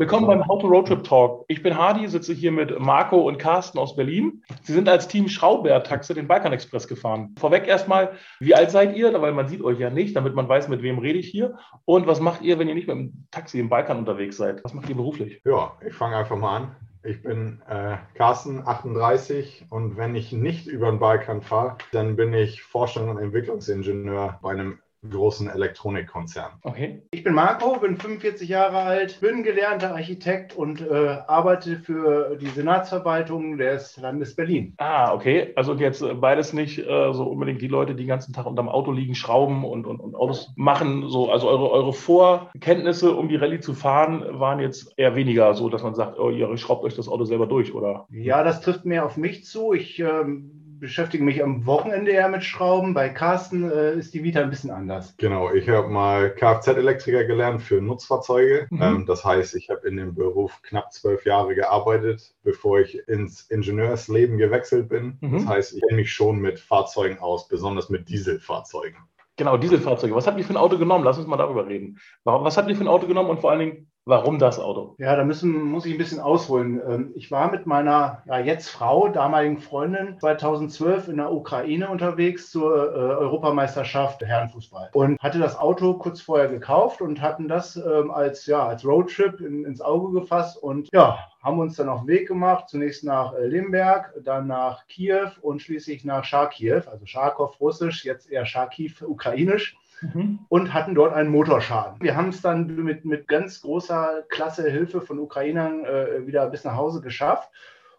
Willkommen beim How to Road Trip Talk. Ich bin Hardy, sitze hier mit Marco und Carsten aus Berlin. Sie sind als Team Schrauber-Taxe den Balkan Express gefahren. Vorweg erstmal, wie alt seid ihr? Weil man sieht euch ja nicht, damit man weiß, mit wem rede ich hier. Und was macht ihr, wenn ihr nicht mit dem Taxi im Balkan unterwegs seid? Was macht ihr beruflich? Ja, ich fange einfach mal an. Ich bin äh, Carsten, 38 und wenn ich nicht über den Balkan fahre, dann bin ich Forschung und Entwicklungsingenieur bei einem großen Elektronikkonzern. Okay. Ich bin Marco, bin 45 Jahre alt, bin gelernter Architekt und äh, arbeite für die Senatsverwaltung des Landes Berlin. Ah, okay. Also jetzt äh, beides nicht äh, so unbedingt die Leute, die den ganzen Tag unterm Auto liegen, schrauben und, und, und Autos machen. So, also eure, eure Vorkenntnisse, um die Rallye zu fahren, waren jetzt eher weniger so, dass man sagt, oh, ihr schraubt euch das Auto selber durch, oder? Ja, das trifft mehr auf mich zu. Ich ähm, beschäftige mich am Wochenende eher mit Schrauben. Bei Carsten äh, ist die Vita ein bisschen anders. Genau, ich habe mal Kfz-Elektriker gelernt für Nutzfahrzeuge. Mhm. Ähm, das heißt, ich habe in dem Beruf knapp zwölf Jahre gearbeitet, bevor ich ins Ingenieursleben gewechselt bin. Mhm. Das heißt, ich kenne mich schon mit Fahrzeugen aus, besonders mit Dieselfahrzeugen. Genau, Dieselfahrzeuge. Was habt ihr für ein Auto genommen? Lass uns mal darüber reden. Was habt ihr für ein Auto genommen und vor allen Dingen, Warum das Auto? Ja, da müssen, muss ich ein bisschen ausholen. Ähm, ich war mit meiner ja, jetzt Frau, damaligen Freundin, 2012 in der Ukraine unterwegs zur äh, Europameisterschaft Herrenfußball und hatte das Auto kurz vorher gekauft und hatten das ähm, als, ja, als Roadtrip in, ins Auge gefasst und ja, haben uns dann auf den Weg gemacht, zunächst nach äh, Limberg, dann nach Kiew und schließlich nach Charkiw, also Charkow russisch, jetzt eher Charkiw ukrainisch mhm. und hatten dort einen Motorschaden. Wir haben es dann mit, mit ganz großer Klasse Hilfe von Ukrainern äh, wieder bis nach Hause geschafft.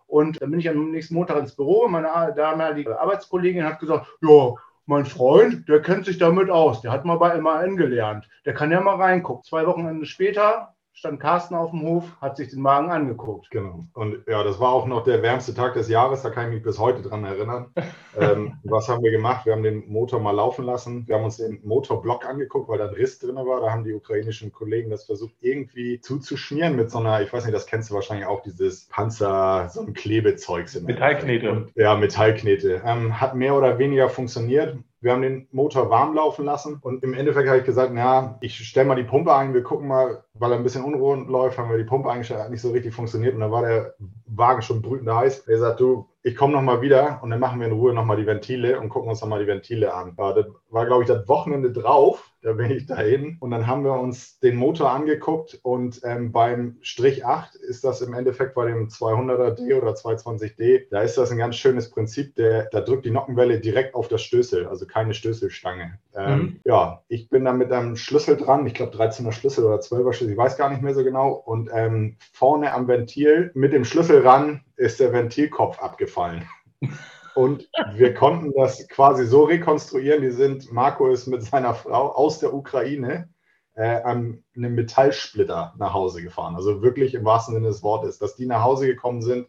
Und dann bin ich am nächsten Montag ins Büro. Meine damalige Arbeitskollegin hat gesagt, ja, mein Freund, der kennt sich damit aus. Der hat mal bei MAN gelernt. Der kann ja mal reingucken. Zwei Wochenende später stand Carsten auf dem Hof, hat sich den Wagen angeguckt. Genau. Und ja, das war auch noch der wärmste Tag des Jahres, da kann ich mich bis heute dran erinnern. ähm, was haben wir gemacht? Wir haben den Motor mal laufen lassen. Wir haben uns den Motorblock angeguckt, weil da ein Riss drin war. Da haben die ukrainischen Kollegen das versucht, irgendwie zuzuschmieren mit so einer, ich weiß nicht, das kennst du wahrscheinlich auch, dieses Panzer, so ein Klebezeug. Metallknete. Und, ja, Metallknete. Ähm, hat mehr oder weniger funktioniert. Wir haben den Motor warm laufen lassen und im Endeffekt habe ich gesagt, na, ich stelle mal die Pumpe ein, wir gucken mal, weil er ein bisschen unruhend läuft, haben wir die Pumpe eingestellt, hat nicht so richtig funktioniert und dann war der Wagen schon brütend heiß. Er sagt, du, ich komme nochmal wieder und dann machen wir in Ruhe nochmal die Ventile und gucken uns nochmal die Ventile an. Ja, das war, glaube ich, das Wochenende drauf. Da bin ich dahin und dann haben wir uns den Motor angeguckt und ähm, beim Strich 8 ist das im Endeffekt bei dem 200er D oder 220D, da ist das ein ganz schönes Prinzip, der, da drückt die Nockenwelle direkt auf das Stößel, also keine Stößelstange. Ähm, mhm. Ja, ich bin dann mit einem Schlüssel dran, ich glaube 13er Schlüssel oder 12er Schlüssel, ich weiß gar nicht mehr so genau und ähm, vorne am Ventil mit dem Schlüssel ran ist der Ventilkopf abgefallen. Und wir konnten das quasi so rekonstruieren. Die sind, Marco ist mit seiner Frau aus der Ukraine äh, an einem Metallsplitter nach Hause gefahren. Also wirklich im wahrsten Sinne des Wortes. Dass die nach Hause gekommen sind,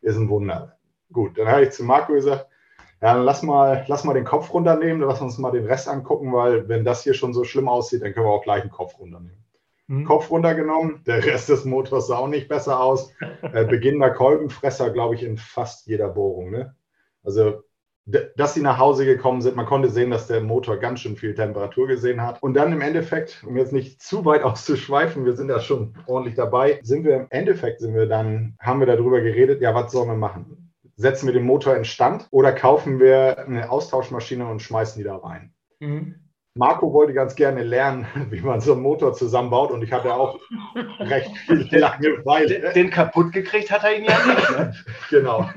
ist ein Wunder. Gut, dann habe ich zu Marco gesagt, ja, lass mal, lass mal den Kopf runternehmen, lass uns mal den Rest angucken, weil wenn das hier schon so schlimm aussieht, dann können wir auch gleich den Kopf runternehmen. Mhm. Kopf runtergenommen, der Rest des Motors sah auch nicht besser aus. Äh, beginnender Kolbenfresser, glaube ich, in fast jeder Bohrung. Ne? Also, dass sie nach Hause gekommen sind, man konnte sehen, dass der Motor ganz schön viel Temperatur gesehen hat. Und dann im Endeffekt, um jetzt nicht zu weit auszuschweifen, wir sind da schon ordentlich dabei, sind wir im Endeffekt, sind wir dann, haben wir darüber geredet, ja, was sollen wir machen? Setzen wir den Motor in Stand oder kaufen wir eine Austauschmaschine und schmeißen die da rein? Mhm. Marco wollte ganz gerne lernen, wie man so einen Motor zusammenbaut und ich hatte auch recht viel Langeweile. Den, den kaputt gekriegt hat er ihn ja nicht. Ne? genau.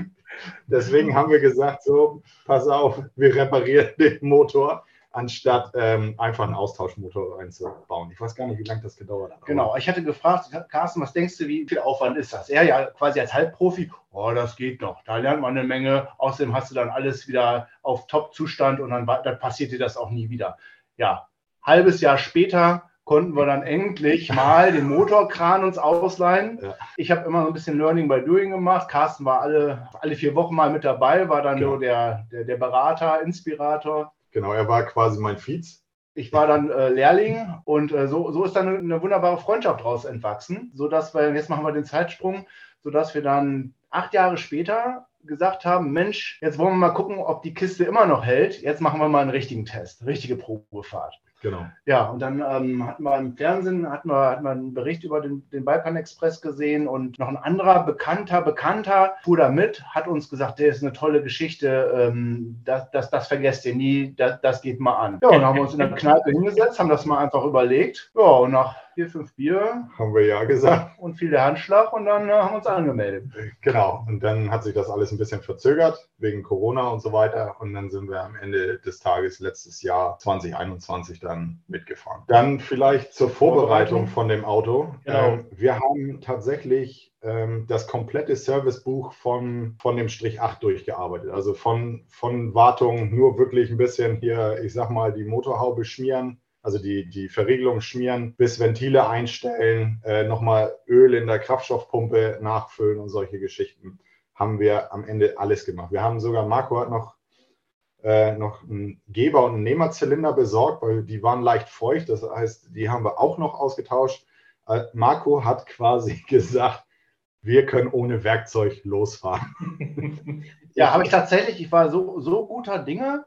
Deswegen haben wir gesagt, so, pass auf, wir reparieren den Motor, anstatt ähm, einfach einen Austauschmotor reinzubauen. Ich weiß gar nicht, wie lange das gedauert hat. Genau, ich hatte gefragt, Carsten, was denkst du, wie viel Aufwand ist das? Er ja quasi als Halbprofi, oh, das geht noch. Da lernt man eine Menge. Außerdem hast du dann alles wieder auf Top-Zustand und dann, dann passiert dir das auch nie wieder. Ja, halbes Jahr später konnten wir dann endlich mal den Motorkran uns ausleihen. Ja. Ich habe immer so ein bisschen Learning by Doing gemacht. Carsten war alle, alle vier Wochen mal mit dabei, war dann genau. nur der, der, der, Berater, Inspirator. Genau, er war quasi mein Viz. Ich war dann äh, Lehrling und äh, so, so ist dann eine, eine wunderbare Freundschaft daraus entwachsen, sodass wir, jetzt machen wir den Zeitsprung, sodass wir dann acht Jahre später gesagt haben, Mensch, jetzt wollen wir mal gucken, ob die Kiste immer noch hält. Jetzt machen wir mal einen richtigen Test, richtige Probefahrt. Genau. Ja, und dann ähm, hatten wir im Fernsehen hatten wir, hatten wir einen Bericht über den, den Balkan Express gesehen und noch ein anderer bekannter, bekannter fuhr da mit, hat uns gesagt, der ist eine tolle Geschichte, ähm, das, das, das vergesst ihr nie, das, das geht mal an. Ja, und dann haben wir uns in der Kneipe hingesetzt, haben das mal einfach überlegt. Ja, und nach vier, fünf Bier. Haben wir ja gesagt. Und fiel der Handschlag und dann äh, haben wir uns angemeldet. Genau. Und dann hat sich das alles ein bisschen verzögert wegen Corona und so weiter. Und dann sind wir am Ende des Tages letztes Jahr 2021 dann mitgefahren. Dann vielleicht zur Vorbereitung von dem Auto. Genau. Ähm, wir haben tatsächlich ähm, das komplette Servicebuch von, von dem Strich 8 durchgearbeitet. Also von, von Wartung nur wirklich ein bisschen hier, ich sag mal, die Motorhaube schmieren also die, die Verriegelung schmieren, bis Ventile einstellen, äh, nochmal Öl in der Kraftstoffpumpe nachfüllen und solche Geschichten haben wir am Ende alles gemacht. Wir haben sogar, Marco hat noch, äh, noch einen Geber- und einen Nehmerzylinder besorgt, weil die waren leicht feucht. Das heißt, die haben wir auch noch ausgetauscht. Äh, Marco hat quasi gesagt, wir können ohne Werkzeug losfahren. ja, habe ich tatsächlich. Ich war so, so guter Dinge,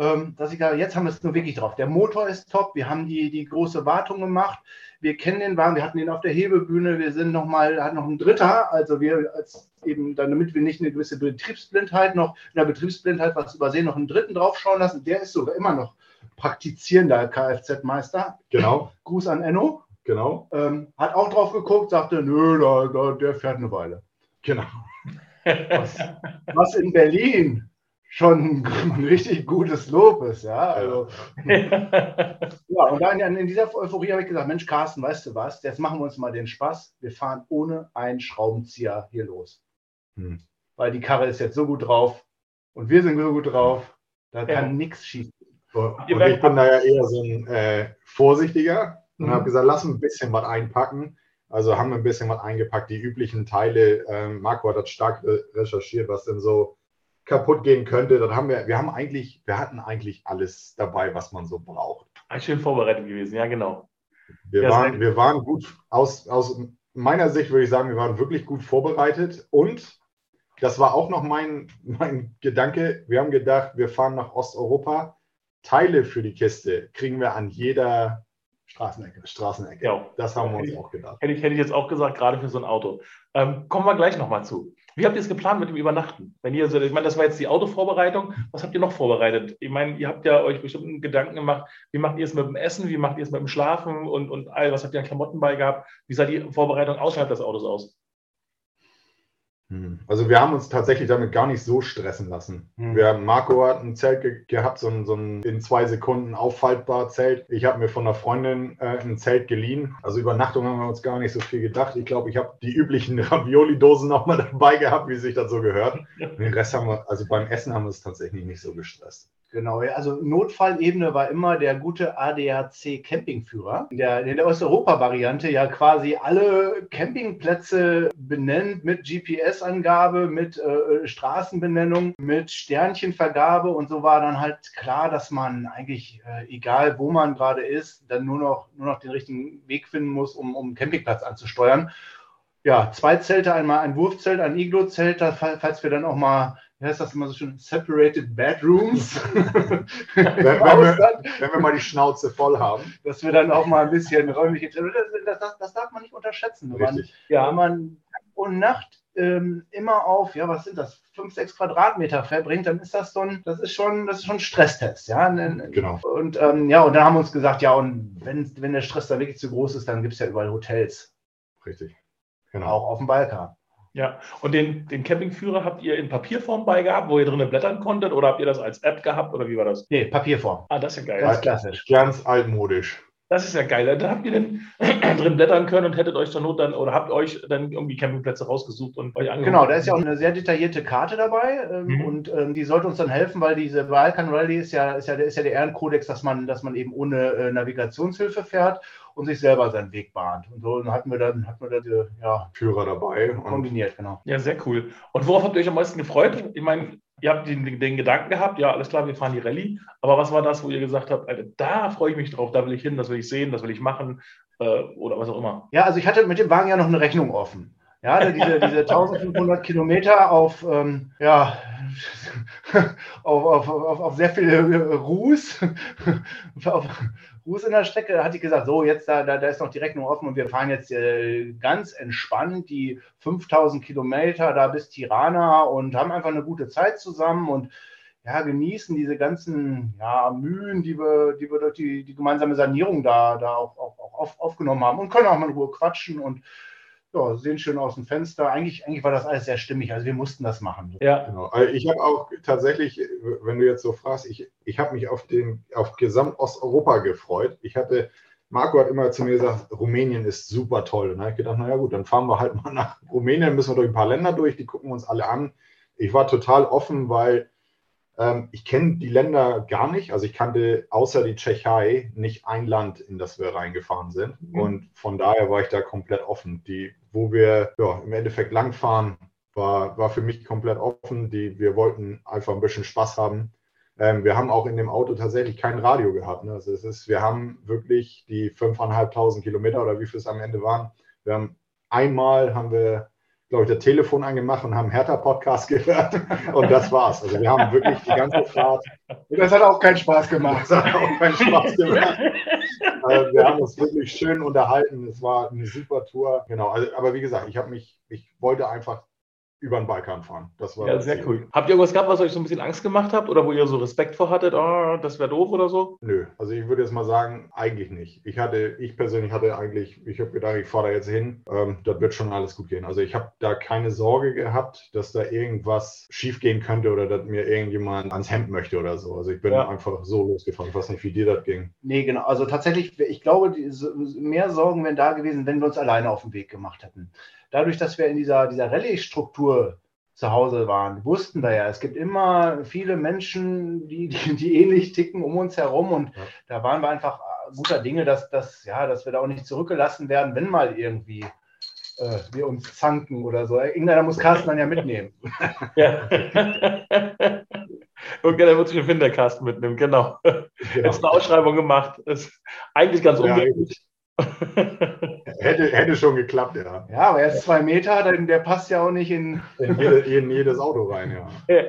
dass ich sage, jetzt haben wir es nur wirklich drauf. Der Motor ist top, wir haben die, die große Wartung gemacht, wir kennen den Wagen, wir hatten ihn auf der Hebebühne, wir sind nochmal, hat noch ein Dritter, also wir als eben, damit wir nicht eine gewisse Betriebsblindheit noch, in der Betriebsblindheit was übersehen, noch einen Dritten draufschauen lassen, der ist sogar immer noch praktizierender Kfz-Meister. Genau. Gruß an Enno. Genau. Ähm, hat auch drauf geguckt, sagte, nö, da, da, der fährt eine Weile. Genau. Was, was in Berlin schon ein richtig gutes Lob ist, ja. Also, ja, und dann in dieser Euphorie habe ich gesagt, Mensch, Carsten, weißt du was, jetzt machen wir uns mal den Spaß. Wir fahren ohne einen Schraubenzieher hier los. Hm. Weil die Karre ist jetzt so gut drauf und wir sind so gut drauf, da kann ja. nichts schief Und ich bin da ja eher so ein äh, Vorsichtiger und mhm. habe gesagt, lass ein bisschen was einpacken. Also haben wir ein bisschen was eingepackt, die üblichen Teile. Ähm, Marco hat das stark recherchiert, was denn so kaputt gehen könnte, dann haben wir, wir haben eigentlich, wir hatten eigentlich alles dabei, was man so braucht. Schön vorbereitet gewesen, ja, genau. Wir, ja, waren, wir waren gut, aus, aus meiner Sicht würde ich sagen, wir waren wirklich gut vorbereitet und das war auch noch mein, mein Gedanke. Wir haben gedacht, wir fahren nach Osteuropa. Teile für die Kiste kriegen wir an jeder Straßenecke. Straßenecke. Ja. Das haben wir uns auch gedacht. Hätte ich, hätte ich jetzt auch gesagt, gerade für so ein Auto. Ähm, kommen wir gleich nochmal zu. Wie habt ihr es geplant mit dem Übernachten? Wenn ihr, ich meine, das war jetzt die Autovorbereitung. Was habt ihr noch vorbereitet? Ich meine, ihr habt ja euch bestimmt Gedanken gemacht, wie macht ihr es mit dem Essen, wie macht ihr es mit dem Schlafen und, und all, was habt ihr an Klamotten bei gehabt? Wie sah die Vorbereitung außerhalb des Autos aus? Hm. Also wir haben uns tatsächlich damit gar nicht so stressen lassen. Mhm. Wir, Marco hat ein Zelt ge gehabt, so ein, so ein, in zwei Sekunden auffaltbar Zelt. Ich habe mir von einer Freundin äh, ein Zelt geliehen. Also Übernachtung haben wir uns gar nicht so viel gedacht. Ich glaube, ich habe die üblichen Ravioli-Dosen nochmal dabei gehabt, wie sich das so gehört. Den Rest haben wir, also beim Essen haben wir es tatsächlich nicht so gestresst. Genau, also Notfallebene war immer der gute ADAC Campingführer. In der, in der Osteuropa-Variante ja quasi alle Campingplätze benennt mit GPS-Angabe, mit äh, Straßenbenennung, mit Sternchenvergabe und so war dann halt klar, dass man eigentlich, äh, egal wo man gerade ist, dann nur noch, nur noch den richtigen Weg finden muss, um, um einen Campingplatz anzusteuern. Ja, zwei Zelte, einmal ein Wurfzelt, ein Iglo-Zelt, falls wir dann auch mal wie heißt das immer so schön, Separated Bedrooms. wenn, wenn, wir, wenn, wir, mal die Schnauze voll haben. Dass wir dann auch mal ein bisschen räumliche das, das, das darf man nicht unterschätzen. Wenn man, ja. man und Nacht ähm, immer auf, ja, was sind das, fünf, sechs Quadratmeter verbringt, dann ist das so ein, das ist schon, das ist schon ein Stresstest, ja. Genau. Und ähm, ja, und dann haben wir uns gesagt, ja, und wenn, wenn der Stress da wirklich zu groß ist, dann gibt es ja überall Hotels. Richtig. Genau. Auch auf dem Balkan. Ja, und den, den Campingführer habt ihr in Papierform beigehabt, wo ihr drinnen blättern konntet, oder habt ihr das als App gehabt, oder wie war das? Nee, Papierform. Ah, das ist ja geil. Ganz klassisch. Ganz altmodisch. Das ist ja geil. Da habt ihr denn drin blättern können und hättet euch zur Not dann oder habt euch dann irgendwie Campingplätze rausgesucht und euch angeguckt. Genau, da ist ja auch eine sehr detaillierte Karte dabei ähm, mhm. und ähm, die sollte uns dann helfen, weil diese Balkan Rally ist ja, ist ja, ist ja der Ehrenkodex, dass man, dass man eben ohne äh, Navigationshilfe fährt und sich selber seinen Weg bahnt. Und so hatten wir dann, hatten wir dann diese, ja, Führer dabei. Kombiniert, genau. Ja, sehr cool. Und worauf habt ihr euch am meisten gefreut? Ich meine, ihr habt den, den, Gedanken gehabt, ja, alles klar, wir fahren die Rallye. Aber was war das, wo ihr gesagt habt, Alter, da freue ich mich drauf, da will ich hin, das will ich sehen, das will ich machen äh, oder was auch immer? Ja, also ich hatte mit dem Wagen ja noch eine Rechnung offen. Ja, diese, diese 1500 Kilometer auf, ähm, ja, auf, auf, auf, auf sehr viele Ruß, auf, Ruß in der Strecke. Hatte ich gesagt, so, jetzt da, da, da ist noch die Rechnung offen und wir fahren jetzt äh, ganz entspannt die 5000 Kilometer da bis Tirana und haben einfach eine gute Zeit zusammen und ja, genießen diese ganzen ja, Mühen, die wir, die wir durch die, die gemeinsame Sanierung da, da auch, auch, auch auf, aufgenommen haben und können auch mal in Ruhe quatschen und ja, sehen schön aus dem Fenster. Eigentlich, eigentlich war das alles sehr stimmig. Also wir mussten das machen. Ja, genau. Also ich habe auch tatsächlich, wenn du jetzt so fragst, ich, ich habe mich auf den auf Gesamt Osteuropa gefreut. Ich hatte, Marco hat immer zu mir gesagt, Rumänien ist super toll. Und da habe ich gedacht, naja gut, dann fahren wir halt mal nach Rumänien, müssen wir durch ein paar Länder durch, die gucken wir uns alle an. Ich war total offen, weil ich kenne die Länder gar nicht. Also ich kannte außer die Tschechei nicht ein Land, in das wir reingefahren sind. Mhm. Und von daher war ich da komplett offen. Die, wo wir ja, im Endeffekt langfahren, war, war für mich komplett offen. Die, wir wollten einfach ein bisschen Spaß haben. Ähm, wir haben auch in dem Auto tatsächlich kein Radio gehabt. Ne? Also es ist, wir haben wirklich die 5.500 Kilometer oder wie viel es am Ende waren. Wir haben einmal haben wir glaube ich, das Telefon angemacht und haben Hertha-Podcast gehört. Und das war's. Also wir haben wirklich die ganze Fahrt. Das hat auch keinen Spaß gemacht. Das hat auch keinen Spaß gemacht. Also wir haben uns wirklich schön unterhalten. Es war eine super Tour. Genau. Also, aber wie gesagt, ich habe mich, ich wollte einfach über den Balkan fahren. Das war ja, sehr Ziel. cool. Habt ihr irgendwas gehabt, was euch so ein bisschen Angst gemacht habt oder wo ihr so Respekt vor hattet, oh, das wäre doof oder so? Nö, also ich würde jetzt mal sagen, eigentlich nicht. Ich hatte, ich persönlich hatte eigentlich, ich habe gedacht, ich fahre da jetzt hin, ähm, das wird schon alles gut gehen. Also ich habe da keine Sorge gehabt, dass da irgendwas schief gehen könnte oder dass mir irgendjemand ans Hemd möchte oder so. Also ich bin ja. einfach so losgefahren. Ich weiß nicht, wie dir das ging. Nee, genau. Also tatsächlich, ich glaube, mehr Sorgen wären da gewesen, wenn wir uns alleine auf den Weg gemacht hätten dadurch, dass wir in dieser, dieser Rallye-Struktur zu Hause waren, wussten wir ja, es gibt immer viele Menschen, die, die, die ähnlich ticken um uns herum und ja. da waren wir einfach guter Dinge, dass, dass, ja, dass wir da auch nicht zurückgelassen werden, wenn mal irgendwie äh, wir uns zanken oder so. Irgendeiner muss Carsten dann ja mitnehmen. Ja. Okay, dann wird sich der Carsten mitnehmen, genau. genau. Jetzt eine Ausschreibung gemacht. Ist eigentlich ganz unmöglich. hätte, hätte schon geklappt, ja. Ja, aber er ist zwei Meter, der, der passt ja auch nicht in, in, jede, in jedes Auto rein, ja.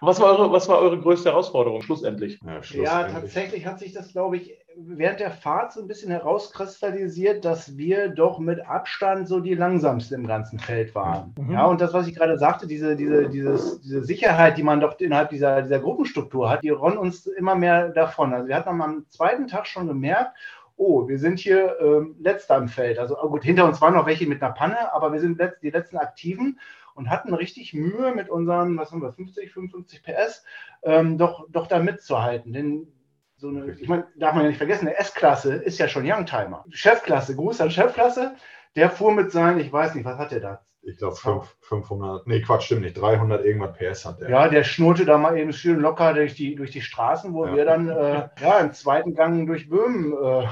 Was war eure, was war eure größte Herausforderung schlussendlich? Ja, schlussendlich. ja tatsächlich hat sich das, glaube ich, während der Fahrt so ein bisschen herauskristallisiert, dass wir doch mit Abstand so die langsamsten im ganzen Feld waren. Mhm. Ja, und das, was ich gerade sagte, diese, diese, dieses, diese Sicherheit, die man doch innerhalb dieser, dieser Gruppenstruktur hat, die ronnen uns immer mehr davon. Also wir hatten am zweiten Tag schon gemerkt, oh, wir sind hier ähm, letzter im Feld. Also oh gut, hinter uns waren noch welche mit einer Panne, aber wir sind letzt, die letzten Aktiven und hatten richtig Mühe mit unseren, was haben wir, 50, 55 PS, ähm, doch, doch da mitzuhalten. Denn so eine, ich meine, darf man ja nicht vergessen, eine S-Klasse ist ja schon Youngtimer. Chefklasse, Gruß an Chefklasse, der fuhr mit seinen, ich weiß nicht, was hat der da? Ich glaube 500, nee, Quatsch, stimmt nicht, 300 irgendwas PS hat der. Ja, der schnurrte da mal eben schön locker durch die, durch die Straßen, wo ja. wir dann äh, ja, im zweiten Gang durch Böhmen äh,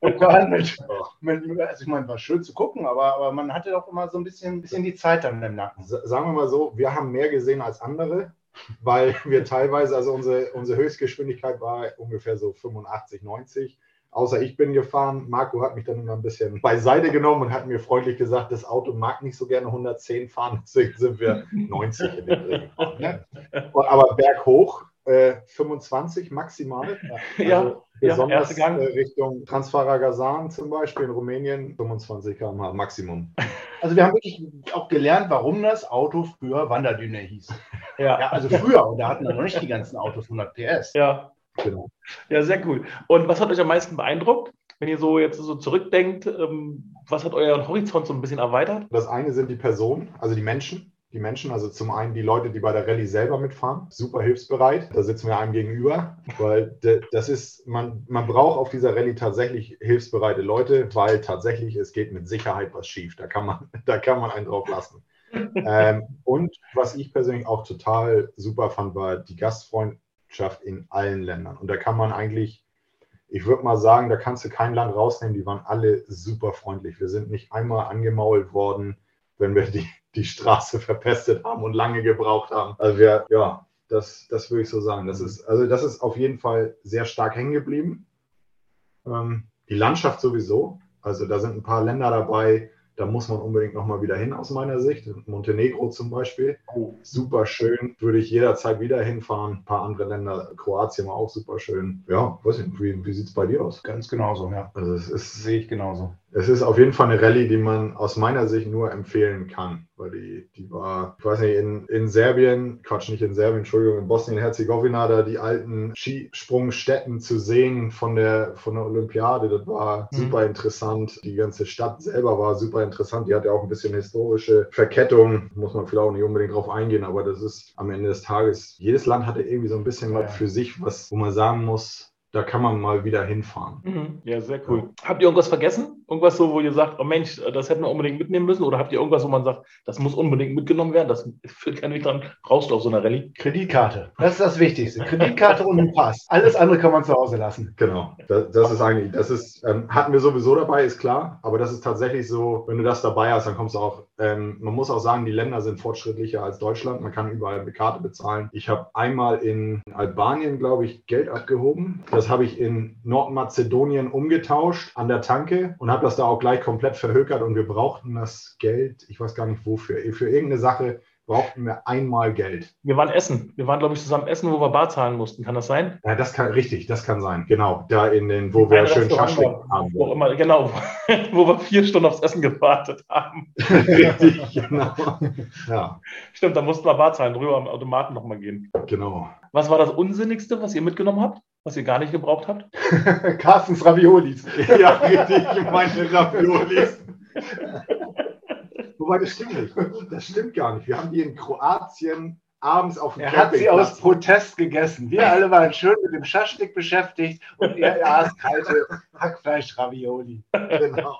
mit, mit, also ich meine, war schön zu gucken, aber, aber man hatte doch immer so ein bisschen, bisschen die Zeit dann im Nacken. Sagen wir mal so, wir haben mehr gesehen als andere, weil wir teilweise, also unsere, unsere Höchstgeschwindigkeit war ungefähr so 85, 90 außer ich bin gefahren. Marco hat mich dann immer ein bisschen beiseite genommen und hat mir freundlich gesagt, das Auto mag nicht so gerne 110 fahren, deswegen sind wir 90 in den gefahren. Ne? Aber berghoch äh, 25 maximal. Also ja, besonders ja, äh, Richtung Transfaragasan zum Beispiel in Rumänien 25 km/h Maximum. Also wir haben wirklich auch gelernt, warum das Auto früher Wanderdüne hieß. Ja. ja also früher, und da hatten wir noch nicht die ganzen Autos 100 PS. Ja, Genau. Ja, sehr cool. Und was hat euch am meisten beeindruckt? Wenn ihr so jetzt so zurückdenkt, ähm, was hat euren Horizont so ein bisschen erweitert? Das eine sind die Personen, also die Menschen. Die Menschen, also zum einen die Leute, die bei der Rallye selber mitfahren, super hilfsbereit. Da sitzen wir einem gegenüber, weil das ist, man, man braucht auf dieser Rallye tatsächlich hilfsbereite Leute, weil tatsächlich es geht mit Sicherheit was schief. Da kann man, da kann man einen drauf lassen. ähm, und was ich persönlich auch total super fand, war die Gastfreund, Wirtschaft in allen Ländern. Und da kann man eigentlich, ich würde mal sagen, da kannst du kein Land rausnehmen, die waren alle super freundlich. Wir sind nicht einmal angemault worden, wenn wir die, die Straße verpestet haben und lange gebraucht haben. Also wir, ja, das, das würde ich so sagen. Das ist, also das ist auf jeden Fall sehr stark hängen geblieben. Ähm, die Landschaft sowieso. Also da sind ein paar Länder dabei, Da muss man unbedingt nochmal wieder hin aus meiner Sicht. Montenegro zum Beispiel. Oh. Super schön. Würde ich jederzeit wieder hinfahren. Ein paar andere Länder. Kroatien war auch super schön. Ja, weiß nicht, wie, wie sieht es bei dir aus? Ganz genauso, ja. Also es ist, sehe ich genauso. Es ist auf jeden Fall eine Rallye, die man aus meiner Sicht nur empfehlen kann, weil die, die war, ich weiß nicht, in, in Serbien, Quatsch, nicht in Serbien, Entschuldigung, in Bosnien-Herzegowina, da die alten Skisprungstätten zu sehen von der, von der Olympiade, das war mhm. super interessant. Die ganze Stadt selber war super interessant. Die hat ja auch ein bisschen historische Verkettung, muss man vielleicht auch nicht unbedingt drauf eingehen, aber das ist am Ende des Tages, jedes Land hatte irgendwie so ein bisschen ja. was für sich, was, wo man sagen muss, da kann man mal wieder hinfahren. Mhm. Ja, sehr cool. Ja. Habt ihr irgendwas vergessen? Irgendwas so, wo ihr sagt, oh Mensch, das hätten wir unbedingt mitnehmen müssen? Oder habt ihr irgendwas, wo man sagt, das muss unbedingt mitgenommen werden? Das führt keinen Weg dran. Brauchst du auf so einer Rallye? Kreditkarte. Das ist das Wichtigste. Kreditkarte und ein Pass. Alles andere kann man zu Hause lassen. Genau. Das, das ist eigentlich, das ist, ähm, hatten wir sowieso dabei, ist klar. Aber das ist tatsächlich so, wenn du das dabei hast, dann kommst du auch, ähm, man muss auch sagen, die Länder sind fortschrittlicher als Deutschland. Man kann überall mit Karte bezahlen. Ich habe einmal in Albanien, glaube ich, Geld abgehoben. Das habe ich in Nordmazedonien umgetauscht an der Tanke und habe das da auch gleich komplett verhökert und wir brauchten das Geld, ich weiß gar nicht wofür, für irgendeine Sache brauchten wir einmal Geld. Wir waren essen. Wir waren, glaube ich, zusammen essen, wo wir Bar zahlen mussten. Kann das sein? Ja, das kann richtig, das kann sein. Genau, da in den, wo wir schön Schaschlik haben. Wo immer, genau, wo wir vier Stunden aufs Essen gewartet haben. richtig, genau. Ja. Stimmt, da mussten wir Bar zahlen, drüber am Automaten nochmal gehen. Genau. Was war das Unsinnigste, was ihr mitgenommen habt? Was ihr gar nicht gebraucht habt? Carstens Raviolis. ja, richtig, meine Raviolis. Wobei, das stimmt nicht. Das stimmt gar nicht. Wir haben die in Kroatien abends auf dem Er hat sie aus Protest gegessen. Wir alle waren schön mit dem Schaschlik beschäftigt und er aß kalte Hackfleisch-Ravioli. Genau.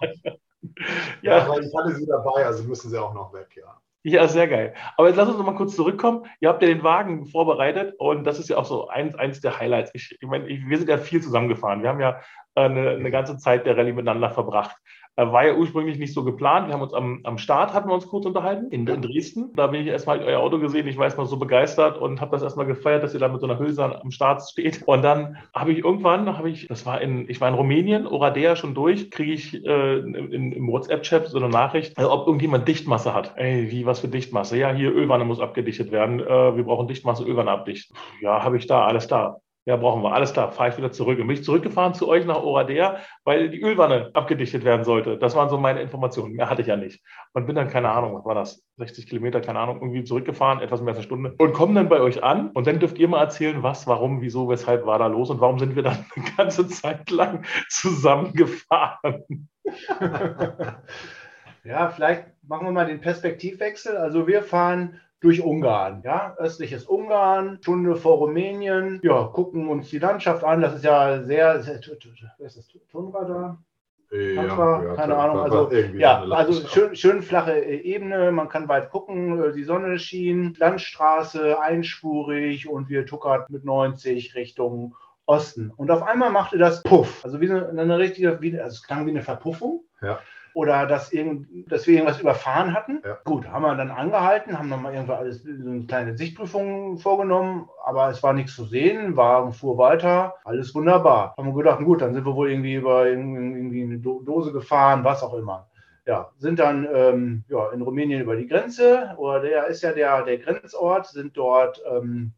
Ja, ja, weil ich hatte sie dabei, also müssen sie auch noch weg, ja. Ja, sehr geil. Aber jetzt lass uns noch mal kurz zurückkommen. Ihr habt ja den Wagen vorbereitet und das ist ja auch so eins, eins der Highlights. Ich, ich meine, wir sind ja viel zusammengefahren. Wir haben ja eine, eine ganze Zeit der Rallye miteinander verbracht. Äh, war ja ursprünglich nicht so geplant. Wir haben uns am, am Start, hatten wir uns kurz unterhalten, in, in Dresden. Da bin ich erstmal euer Auto gesehen. Ich war erstmal so begeistert und habe das erstmal gefeiert, dass ihr da mit so einer Hülse am Start steht. Und dann habe ich irgendwann, habe ich, das war in, ich war in Rumänien, Oradea schon durch, kriege ich äh, in, im WhatsApp-Chat so eine Nachricht, also ob irgendjemand Dichtmasse hat. Ey, wie, was für Dichtmasse? Ja, hier Ölwanne muss abgedichtet werden. Äh, wir brauchen Dichtmasse, Ölwanne abdichten. Ja, habe ich da, alles da. Ja, brauchen wir. Alles klar, fahre ich wieder zurück. Und bin ich zurückgefahren zu euch nach Oradea, weil die Ölwanne abgedichtet werden sollte. Das waren so meine Informationen. Mehr hatte ich ja nicht. Und bin dann, keine Ahnung, was war das? 60 Kilometer, keine Ahnung, irgendwie zurückgefahren, etwas mehr als eine Stunde. Und komme dann bei euch an. Und dann dürft ihr mal erzählen, was, warum, wieso, weshalb war da los und warum sind wir dann eine ganze Zeit lang zusammengefahren. ja, vielleicht machen wir mal den Perspektivwechsel. Also wir fahren durch Ungarn. Ja, östliches Ungarn, Stunde vor Rumänien. Ja, gucken uns die Landschaft an. Das ist ja sehr, sehr wer ist das? Tundra da? Ja, ja, keine Ahnung. Also, ja, also schön, schön flache äh, Ebene, man kann weit gucken, äh, die Sonne schien, Landstraße einspurig und wir tuckert mit 90 Richtung Osten. Und auf einmal machte das Puff. Also wie eine, eine richtige, wie, also es klang wie eine Verpuffung. Ja oder dass, irgend, dass wir irgendwas überfahren hatten. Ja. Gut, haben wir dann angehalten, haben nochmal irgendwie alles so eine kleine Sichtprüfung vorgenommen, aber es war nichts zu sehen, Wagen fuhr weiter, alles wunderbar. Haben wir gedacht, gut, dann sind wir wohl irgendwie über irgendwie eine Dose gefahren, was auch immer ja, sind dann ähm, ja, in Rumänien über die Grenze, oder der ist ja der, der Grenzort, sind dort ähm,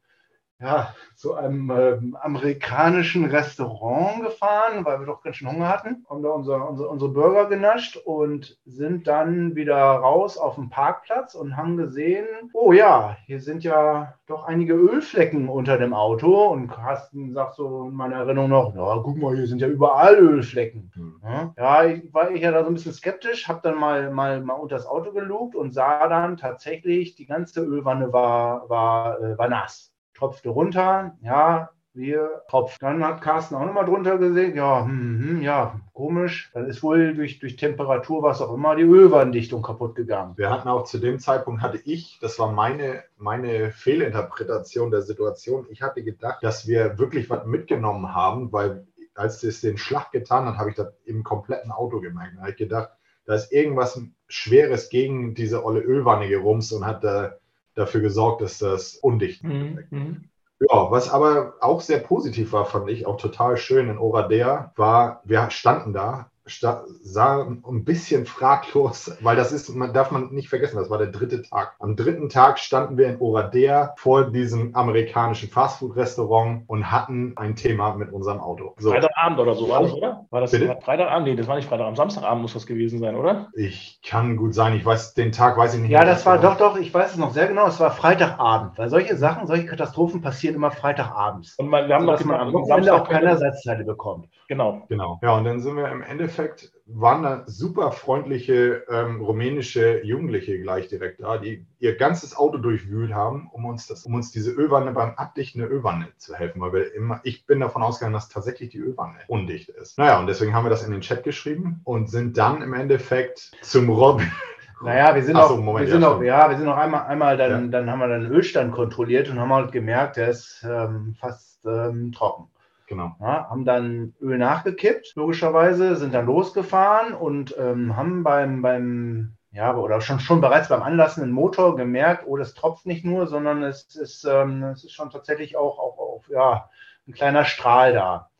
ja, zu einem ähm, amerikanischen Restaurant gefahren, weil wir doch ganz schön Hunger hatten, haben da unser, unser, unsere Burger genascht und sind dann wieder raus auf dem Parkplatz und haben gesehen, oh ja, hier sind ja doch einige Ölflecken unter dem Auto und Carsten sagt so in meiner Erinnerung noch, ja, guck mal, hier sind ja überall Ölflecken. Mhm. Ja, ich, war ich ja da so ein bisschen skeptisch, habe dann mal, mal, mal unter das Auto gelugt und sah dann tatsächlich, die ganze Ölwanne war, war, äh, war nass tropfte runter, ja, wir tropft. Dann hat Carsten auch nochmal drunter gesehen, ja, hm, hm, ja, komisch. Dann ist wohl durch, durch Temperatur, was auch immer, die Ölwanddichtung kaputt gegangen. Wir hatten auch zu dem Zeitpunkt, hatte ich, das war meine, meine Fehlinterpretation der Situation, ich hatte gedacht, dass wir wirklich was mitgenommen haben, weil als es den Schlag getan hat, habe ich das im kompletten Auto gemerkt. Da habe ich gedacht, da ist irgendwas Schweres gegen diese olle Ölwanne gerumst und hat da dafür gesorgt, dass das undicht mhm. mhm. Ja, was aber auch sehr positiv war, fand ich auch total schön in Oradea, war, wir standen da, sah ein bisschen fraglos, weil das ist, man darf man nicht vergessen, das war der dritte Tag. Am dritten Tag standen wir in Oradea vor diesem amerikanischen Fastfood-Restaurant und hatten ein Thema mit unserem Auto. So. Freitagabend oder so war das, oder? War das Bitte? Freitagabend? Nee, das war nicht Freitagabend. Samstagabend muss das gewesen sein, oder? Ich kann gut sein. Ich weiß, den Tag weiß ich nicht. Ja, das war doch, doch, ich weiß es noch sehr genau. Es war Freitagabend, weil solche Sachen, solche Katastrophen passieren immer Freitagabends. Und man, wir haben noch man am Wochenende auch keine Ersatzteile bekommt. Genau. Genau. Ja, und dann sind wir im Endeffekt, waren da super freundliche ähm, rumänische Jugendliche gleich direkt da, die ihr ganzes Auto durchwühlt haben, um uns, das, um uns diese Ölwanne beim Abdichten der Ölwanne zu helfen. Weil wir immer, ich bin davon ausgegangen, dass tatsächlich die Ölwanne undicht ist. Naja, und deswegen haben wir das in den Chat geschrieben und sind dann im Endeffekt zum Robin. Naja, wir sind so, auch, Moment, wir sind ja, auch, ja, wir sind noch einmal, einmal dann, ja. dann haben wir den Ölstand kontrolliert und haben halt gemerkt, der ist ähm, fast ähm, trocken. Genau. Ja, haben dann Öl nachgekippt, logischerweise, sind dann losgefahren und ähm, haben beim, beim ja, oder schon, schon bereits beim anlassenden Motor gemerkt, oh, das tropft nicht nur, sondern es ist, ähm, es ist schon tatsächlich auch, auch, auch ja, ein kleiner Strahl da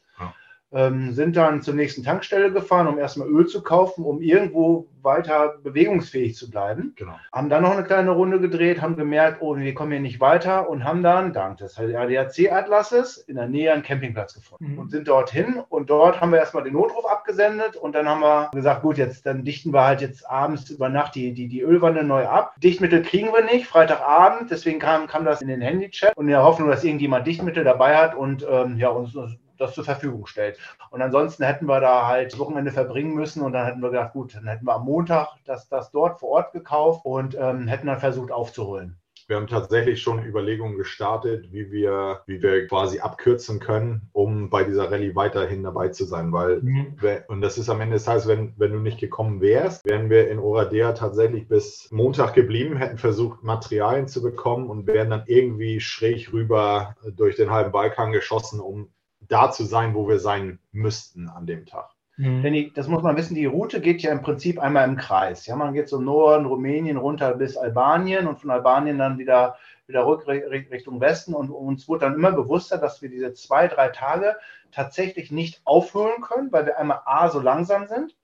ähm, sind dann zur nächsten Tankstelle gefahren, um erstmal Öl zu kaufen, um irgendwo weiter bewegungsfähig zu bleiben. Genau. Haben dann noch eine kleine Runde gedreht, haben gemerkt, oh, wir kommen hier nicht weiter und haben dann, dank des ADAC-Atlases, in der Nähe einen Campingplatz gefunden mhm. und sind dorthin und dort haben wir erstmal den Notruf abgesendet und dann haben wir gesagt, gut, jetzt dann dichten wir halt jetzt abends über Nacht die, die, die Ölwanne neu ab. Dichtmittel kriegen wir nicht, Freitagabend, deswegen kam, kam das in den Handychat und in der Hoffnung, dass irgendjemand Dichtmittel dabei hat und ähm, ja, uns das zur Verfügung stellt. Und ansonsten hätten wir da halt Wochenende verbringen müssen und dann hätten wir gedacht, gut, dann hätten wir am Montag das, das dort vor Ort gekauft und ähm, hätten dann versucht aufzuholen. Wir haben tatsächlich schon Überlegungen gestartet, wie wir, wie wir quasi abkürzen können, um bei dieser Rallye weiterhin dabei zu sein. Weil, mhm. und das ist am Ende des Tages, wenn, wenn du nicht gekommen wärst, wären wir in Oradea tatsächlich bis Montag geblieben, hätten versucht, Materialien zu bekommen und wären dann irgendwie schräg rüber durch den halben Balkan geschossen, um da zu sein, wo wir sein müssten an dem Tag. Mhm. Denn die, das muss man wissen, die Route geht ja im Prinzip einmal im Kreis. Ja, man geht so Norden, Rumänien runter bis Albanien und von Albanien dann wieder, wieder rück Richtung Westen. Und uns wurde dann immer bewusster, dass wir diese zwei, drei Tage tatsächlich nicht aufholen können, weil wir einmal A so langsam sind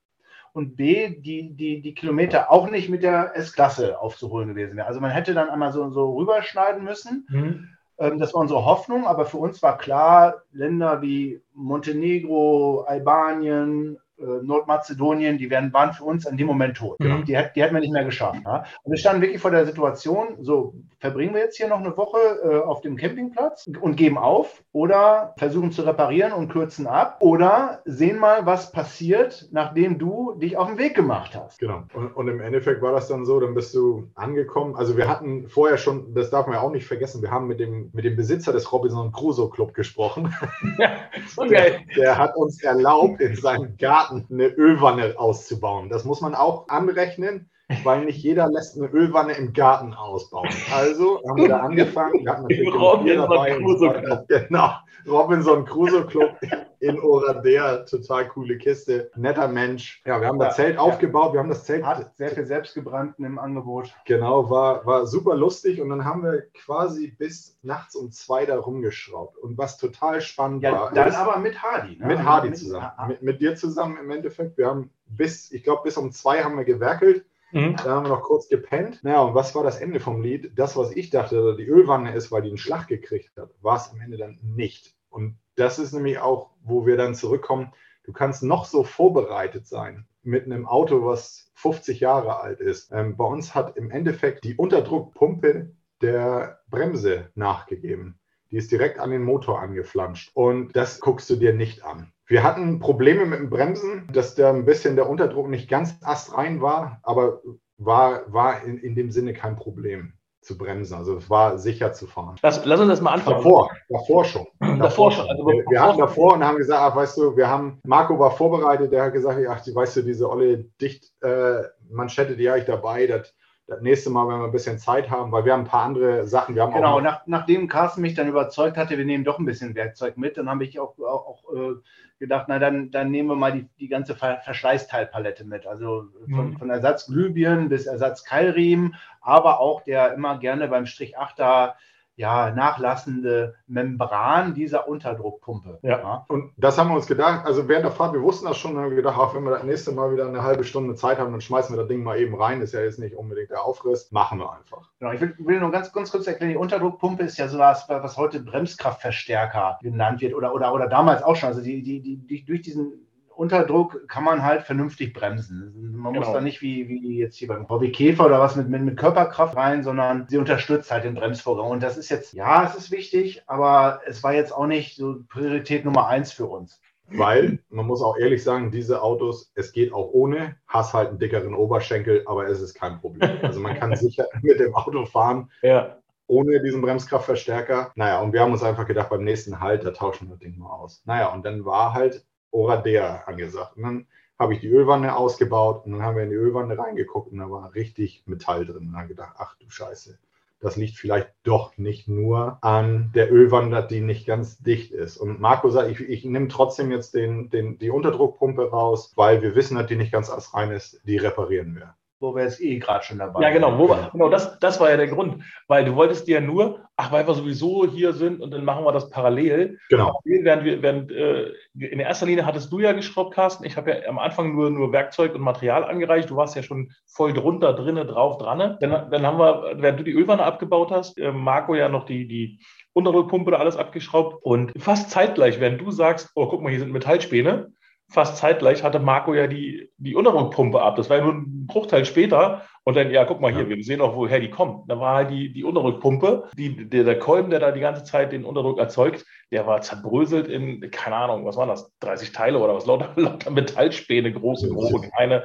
und B, die, die, die Kilometer auch nicht mit der S-Klasse aufzuholen gewesen wäre. Also man hätte dann einmal so, so rüberschneiden müssen. Mhm. Ähm, das war unsere Hoffnung, aber für uns war klar, Länder wie Montenegro, Albanien, Nordmazedonien, die wären, waren für uns in dem Moment tot. Mhm. Die, die hätten wir nicht mehr geschafft. Ja? Und wir standen wirklich vor der Situation, so verbringen wir jetzt hier noch eine Woche äh, auf dem Campingplatz und geben auf oder versuchen zu reparieren und kürzen ab oder sehen mal, was passiert, nachdem du dich auf den Weg gemacht hast. Genau. Und, und im Endeffekt war das dann so, dann bist du angekommen. Also wir hatten vorher schon, das darf man ja auch nicht vergessen, wir haben mit dem, mit dem Besitzer des Robinson Crusoe Club gesprochen. Ja, so der, der hat uns erlaubt, in seinem Garten Garten eine Ölwanne auszubauen. Das muss man auch anrechnen, weil nicht jeder lässt eine Ölwanne im Garten ausbauen. Also haben wir da angefangen. Wir hatten natürlich Robinson Crusoe Club. Genau, Robinson Crusoe Club in Oradea. Total coole Kiste. Netter Mensch. Ja, wir haben das Zelt ja. aufgebaut. Wir haben das Zelt. Hat sehr viel Selbstgebrannten im Angebot. Genau, war, war super lustig. Und dann haben wir quasi bis nachts um zwei da rumgeschraubt. Und was total spannend ja, war. Dann ist, aber mit Hardy. Ne? Mit Hardy zusammen. Mit, mit dir zusammen im Endeffekt. Wir haben bis, ich glaube, bis um zwei haben wir gewerkelt. Mhm. Da haben wir noch kurz gepennt. Naja, und was war das Ende vom Lied? Das, was ich dachte, die Ölwanne ist, weil die einen Schlag gekriegt hat, war es am Ende dann nicht. Und das ist nämlich auch, wo wir dann zurückkommen. Du kannst noch so vorbereitet sein mit einem Auto, was 50 Jahre alt ist. Ähm, bei uns hat im Endeffekt die Unterdruckpumpe der Bremse nachgegeben. Die ist direkt an den Motor angeflanscht. Und das guckst du dir nicht an. Wir hatten Probleme mit dem Bremsen, dass da ein bisschen der Unterdruck nicht ganz astrein war, aber war, war in, in dem Sinne kein Problem zu bremsen. Also es war sicher zu fahren. Lass, lass uns das mal anfangen. Davor, davor schon. Davor, davor schon. Also wir, wir hatten davor und haben gesagt, ach, weißt du, wir haben, Marco war vorbereitet, der hat gesagt, ach, weißt du, diese olle Dichtmanschette, äh, die habe ich dabei, das das nächste Mal, wenn wir ein bisschen Zeit haben, weil wir haben ein paar andere Sachen. Wir haben genau, nach, nachdem Carsten mich dann überzeugt hatte, wir nehmen doch ein bisschen Werkzeug mit, dann habe ich auch, auch, auch äh, gedacht, na dann, dann nehmen wir mal die, die ganze Verschleißteilpalette mit. Also von, mhm. von Ersatzglühbirnen bis Ersatzkeilriemen, aber auch der immer gerne beim Strich 8er ja, nachlassende Membran dieser Unterdruckpumpe. Ja. ja. Und das haben wir uns gedacht, also während der Fahrt, wir wussten das schon, haben wir gedacht, auch wenn wir das nächste Mal wieder eine halbe Stunde Zeit haben, dann schmeißen wir das Ding mal eben rein. Ist ja jetzt nicht unbedingt der Aufriss. Machen wir einfach. Genau, ich will, will nur ganz, ganz kurz erklären, die Unterdruckpumpe ist ja sowas, was heute Bremskraftverstärker genannt wird oder, oder, oder damals auch schon. Also die, die, die, die durch diesen Unterdruck kann man halt vernünftig bremsen. Man genau. muss da nicht wie, wie jetzt hier beim Hobby Käfer oder was mit, mit, mit Körperkraft rein, sondern sie unterstützt halt den Bremsvorgang. Und das ist jetzt, ja, es ist wichtig, aber es war jetzt auch nicht so Priorität Nummer eins für uns. Weil, man muss auch ehrlich sagen, diese Autos, es geht auch ohne, hast halt einen dickeren Oberschenkel, aber es ist kein Problem. Also man kann sicher mit dem Auto fahren. Ja ohne diesen Bremskraftverstärker. Naja, und wir haben uns einfach gedacht, beim nächsten Halt, da tauschen wir das Ding mal aus. Naja, und dann war halt Oradea angesagt. Und dann habe ich die Ölwanne ausgebaut und dann haben wir in die Ölwanne reingeguckt und da war richtig Metall drin. Und dann gedacht, ach du Scheiße, das liegt vielleicht doch nicht nur an der Ölwanne, die nicht ganz dicht ist. Und Marco sagt, ich, ich nehme trotzdem jetzt den, den, die Unterdruckpumpe raus, weil wir wissen, dass die nicht ganz rein ist, die reparieren wir wo wir jetzt eh gerade schon dabei Ja, genau, wo, genau das, das war ja der Grund, weil du wolltest dir ja nur, ach, weil wir sowieso hier sind und dann machen wir das parallel. Genau. Während wir, während, äh, in erster Linie hattest du ja geschraubt, Carsten. Ich habe ja am Anfang nur, nur Werkzeug und Material angereicht. Du warst ja schon voll drunter, drinnen, drauf, dran. Dann, dann haben wir, während du die Ölwanne abgebaut hast, äh, Marco ja noch die, die Unterdruckpumpe da alles abgeschraubt und fast zeitgleich, während du sagst, oh, guck mal, hier sind Metallspäne, fast zeitgleich hatte Marco ja die, die Unterdruckpumpe ab. Das war ja nur ein Bruchteil später. Und dann, ja, guck mal hier, ja. wir sehen auch, woher die kommt. Da war halt die, die Unterdruckpumpe, die, der, der Kolben, der da die ganze Zeit den Unterdruck erzeugt, der war zerbröselt in, keine Ahnung, was waren das, 30 Teile oder was, lauter, lauter Metallspäne, große, große, kleine.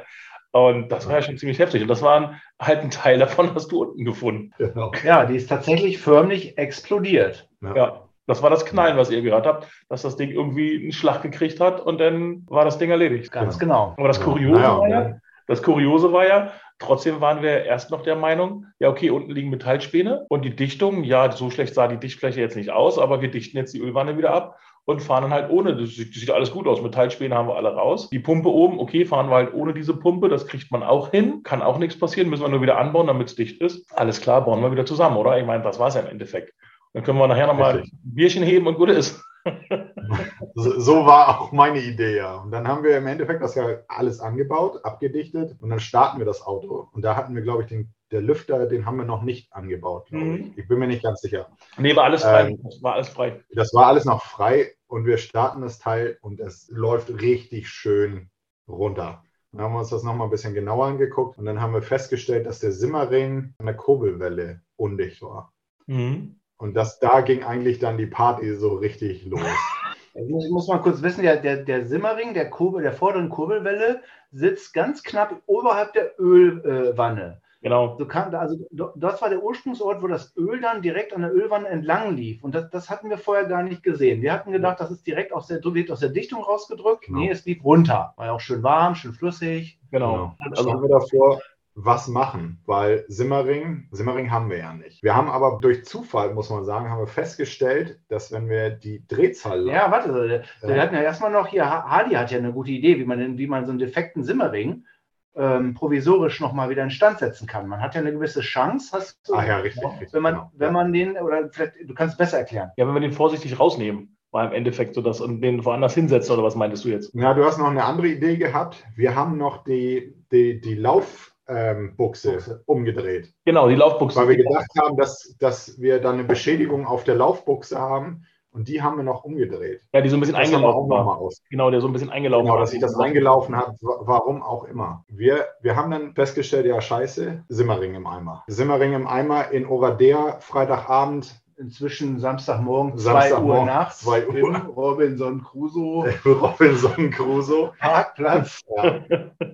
Und das war ja schon ziemlich heftig. Und das waren halt ein Teil davon, hast du unten gefunden. Genau. Ja, die ist tatsächlich förmlich explodiert. ja. ja. Das war das Knallen, was ihr gehört habt, dass das Ding irgendwie einen Schlag gekriegt hat und dann war das Ding erledigt. Ganz genau. Aber das Kuriose, ja. war ja, das Kuriose war ja, trotzdem waren wir erst noch der Meinung, ja, okay, unten liegen Metallspäne und die Dichtung, ja, so schlecht sah die Dichtfläche jetzt nicht aus, aber wir dichten jetzt die Ölwanne wieder ab und fahren dann halt ohne. Das sieht, das sieht, alles gut aus. Metallspäne haben wir alle raus. Die Pumpe oben, okay, fahren wir halt ohne diese Pumpe. Das kriegt man auch hin. Kann auch nichts passieren. Müssen wir nur wieder anbauen, damit es dicht ist. Alles klar, bauen wir wieder zusammen, oder? Ich meine, das war es ja im Endeffekt. Dann können wir nachher nochmal ein Bierchen heben und gut ist. so, war auch meine Idee, ja. Und dann haben wir im Endeffekt das ja alles angebaut, abgedichtet und dann starten wir das Auto. Und da hatten wir, glaube ich, den der Lüfter, den haben wir noch nicht angebaut, glaube mhm. ich. Ich bin mir nicht ganz sicher. Nee, war alles frei. Ähm, das war alles frei. Das war alles noch frei und wir starten das Teil und es läuft richtig schön runter. Dann haben wir uns das nochmal ein bisschen genauer angeguckt und dann haben wir festgestellt, dass der Simmerring an der Kurbelwelle undicht war. Mhm. Und das, da ging eigentlich dann die Party so richtig los. Ich muss, ich muss mal kurz wissen, der, der, der Simmering, der, Kurbel, der vorderen Kurbelwelle, sitzt ganz knapp oberhalb der Ölwanne. Äh, genau. So kann, also, das war der Ursprungsort, wo das Öl dann direkt an der Ölwanne entlang lief. Und das, das hatten wir vorher gar nicht gesehen. Wir hatten gedacht, das ist direkt aus der, wird aus der Dichtung rausgedrückt. Genau. Nee, es lief runter. War ja auch schön warm, schön flüssig. Genau. genau. Also haben wir davor was machen, weil Simmering, Simmering haben wir ja nicht. Wir haben aber durch Zufall, muss man sagen, haben wir festgestellt, dass wenn wir die Drehzahl. Ja, warte, wir äh, hatten ja erstmal noch hier, Hadi hat ja eine gute Idee, wie man, wie man so einen defekten Simmering ähm, provisorisch nochmal wieder in Stand setzen kann. Man hat ja eine gewisse Chance, hast du. Ach ja, richtig. richtig wenn man, genau. wenn man den, oder vielleicht, du kannst es besser erklären. Ja, wenn wir den vorsichtig rausnehmen war im Endeffekt so das und den woanders hinsetzen oder was meintest du jetzt? Ja, du hast noch eine andere Idee gehabt. Wir haben noch die, die, die Lauf, ähm, Buchse umgedreht. Genau, die Laufbuchse. Weil wir gedacht haben, dass, dass wir dann eine Beschädigung auf der Laufbuchse haben und die haben wir noch umgedreht. Ja, die so ein bisschen das eingelaufen war. Aus. Genau, der so ein bisschen eingelaufen genau, war. dass sich das eingelaufen hat, warum auch immer. Wir, wir haben dann festgestellt, ja scheiße, Simmering im Eimer. Simmering im Eimer in Oradea, Freitagabend, inzwischen Samstagmorgen 2 Uhr nachts 2 Uhr. Robinson Crusoe. Robinson Crusoe. Parkplatz. Ja.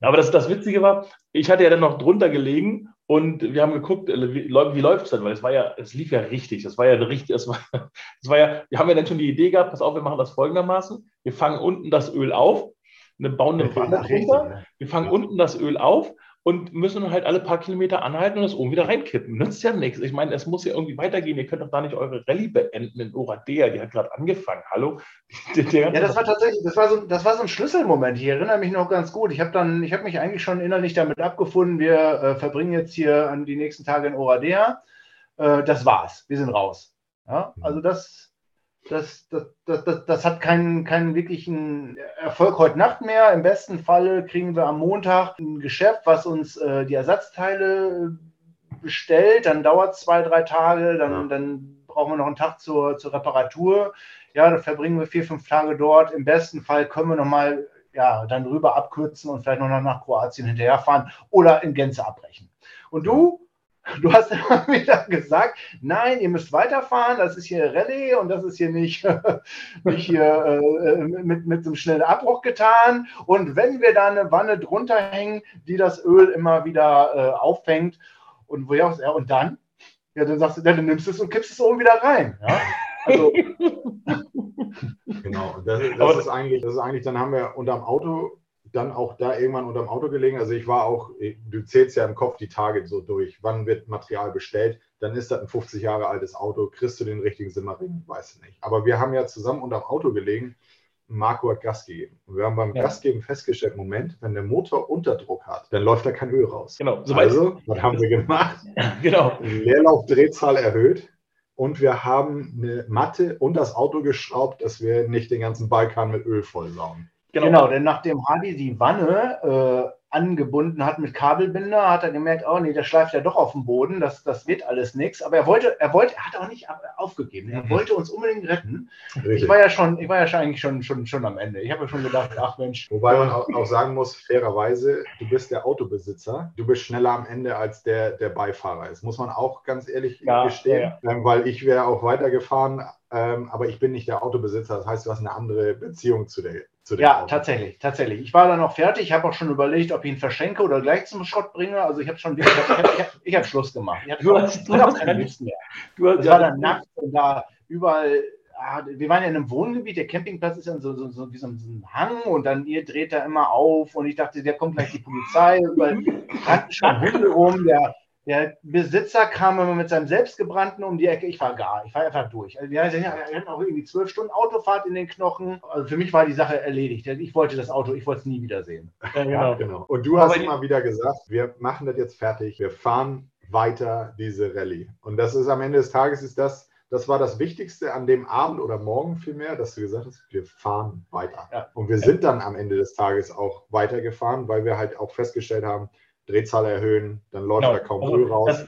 Aber das, das Witzige war, ich hatte ja dann noch drunter gelegen und wir haben geguckt, äh, wie, wie läuft es denn? Weil es war ja, es lief ja richtig. Es war ja richtig, es war, es war ja, wir haben ja dann schon die Idee gehabt, pass auf, wir machen das folgendermaßen. Wir fangen unten das Öl auf, ne, bauen eine Wanne drunter, wir fangen unten das Öl auf und müssen halt alle paar Kilometer anhalten und das oben wieder reinkippen. Nützt ja nichts. Ich meine, es muss ja irgendwie weitergehen. Ihr könnt doch da nicht eure Rallye beenden in Oradea. Die hat gerade angefangen. Hallo? ja, das war tatsächlich, das war so, das war so ein Schlüsselmoment. Ich erinnere mich noch ganz gut. Ich habe dann, ich habe mich eigentlich schon innerlich damit abgefunden. Wir äh, verbringen jetzt hier an die nächsten Tage in Oradea. äh, das war's, wir sind raus. Ja, also das, das, das, das, das, hat keinen, keinen wirklichen Erfolg heute Nacht mehr. Im besten Falle kriegen wir am Montag ein Geschäft, was uns äh, die Ersatzteile bestellt. Dann dauert es zwei, drei Tage. Dann, ja. dann brauchen wir noch einen Tag zur, zur Reparatur. Ja, dann verbringen wir vier, fünf Tage dort. Im besten Fall können wir nochmal ja, dann rüber abkürzen und vielleicht noch nach Kroatien hinterherfahren oder in Gänze abbrechen. Und du Du hast immer wieder gesagt, nein, ihr müsst weiterfahren, das ist hier Rallye und das ist hier nicht, nicht hier äh, mit, mit einem schnellen Abbruch getan. Und wenn wir da eine Wanne drunter hängen, die das Öl immer wieder äh, auffängt, und wo ja, und dann? Ja, dann sagst du, ja, dann nimmst du es und kippst es oben wieder rein. Ja? Also, genau, das, das ist eigentlich, das ist eigentlich, dann haben wir unterm Auto dann auch da irgendwann unterm Auto gelegen. Also ich war auch, du zählst ja im Kopf die Tage so durch, wann wird Material bestellt, dann ist das ein 50 Jahre altes Auto, kriegst du den richtigen Simmering, weißt du nicht. Aber wir haben ja zusammen unterm Auto gelegen, Marco hat Gas gegeben. Und wir haben beim ja. Gasgeben festgestellt, Moment, wenn der Motor Unterdruck hat, dann läuft da kein Öl raus. Genau. So also, was haben wir gemacht? genau. Leerlaufdrehzahl erhöht und wir haben eine Matte und das Auto geschraubt, dass wir nicht den ganzen Balkan mit Öl vollsaugen. Genau. genau, denn nachdem Hardy die Wanne äh, angebunden hat mit Kabelbinder, hat er gemerkt, oh nee, der schleift ja doch auf dem Boden, das, das wird alles nichts. Aber er wollte, er wollte, er hat auch nicht aufgegeben. Er mhm. wollte uns unbedingt retten. Richtig. Ich war ja schon, ich war ja eigentlich schon, schon, schon am Ende. Ich habe ja schon gedacht, ach Mensch. Wobei man auch, auch, sagen muss, fairerweise, du bist der Autobesitzer, du bist schneller am Ende als der, der Beifahrer ist. Muss man auch ganz ehrlich ja, gestehen, ja. Ähm, weil ich wäre auch weitergefahren, ähm, aber ich bin nicht der Autobesitzer. Das heißt, du hast eine andere Beziehung zu der, ja, Auto. tatsächlich, tatsächlich. Ich war dann noch fertig. Ich habe auch schon überlegt, ob ich ihn verschenke oder gleich zum Schrott bringe. Also ich habe schon, ich habe hab, hab Schluss gemacht. Ich habe hab keine Lust mehr. Du hast, war dann nackt und da überall. Ah, wir waren ja in einem Wohngebiet, der Campingplatz ist ja so, so, so wie so ein Hang und dann ihr dreht da immer auf und ich dachte, der kommt gleich die Polizei, überall rannten schon Hunde rum, der, der Besitzer kam immer mit seinem selbstgebrannten um die Ecke. Ich war gar, ich war einfach durch. Also wir hatten auch irgendwie zwölf Stunden Autofahrt in den Knochen. Also für mich war die Sache erledigt. Ich wollte das Auto, ich wollte es nie wiedersehen. Ja, genau. genau. Und du hast immer wieder gesagt, wir machen das jetzt fertig. Wir fahren weiter diese Rallye. Und das ist am Ende des Tages ist das, das war das Wichtigste an dem Abend oder morgen vielmehr, dass du gesagt hast, wir fahren weiter. Ja. Und wir sind dann am Ende des Tages auch weitergefahren, weil wir halt auch festgestellt haben, Drehzahl erhöhen, dann läuft genau. da kaum also Öl raus. Das,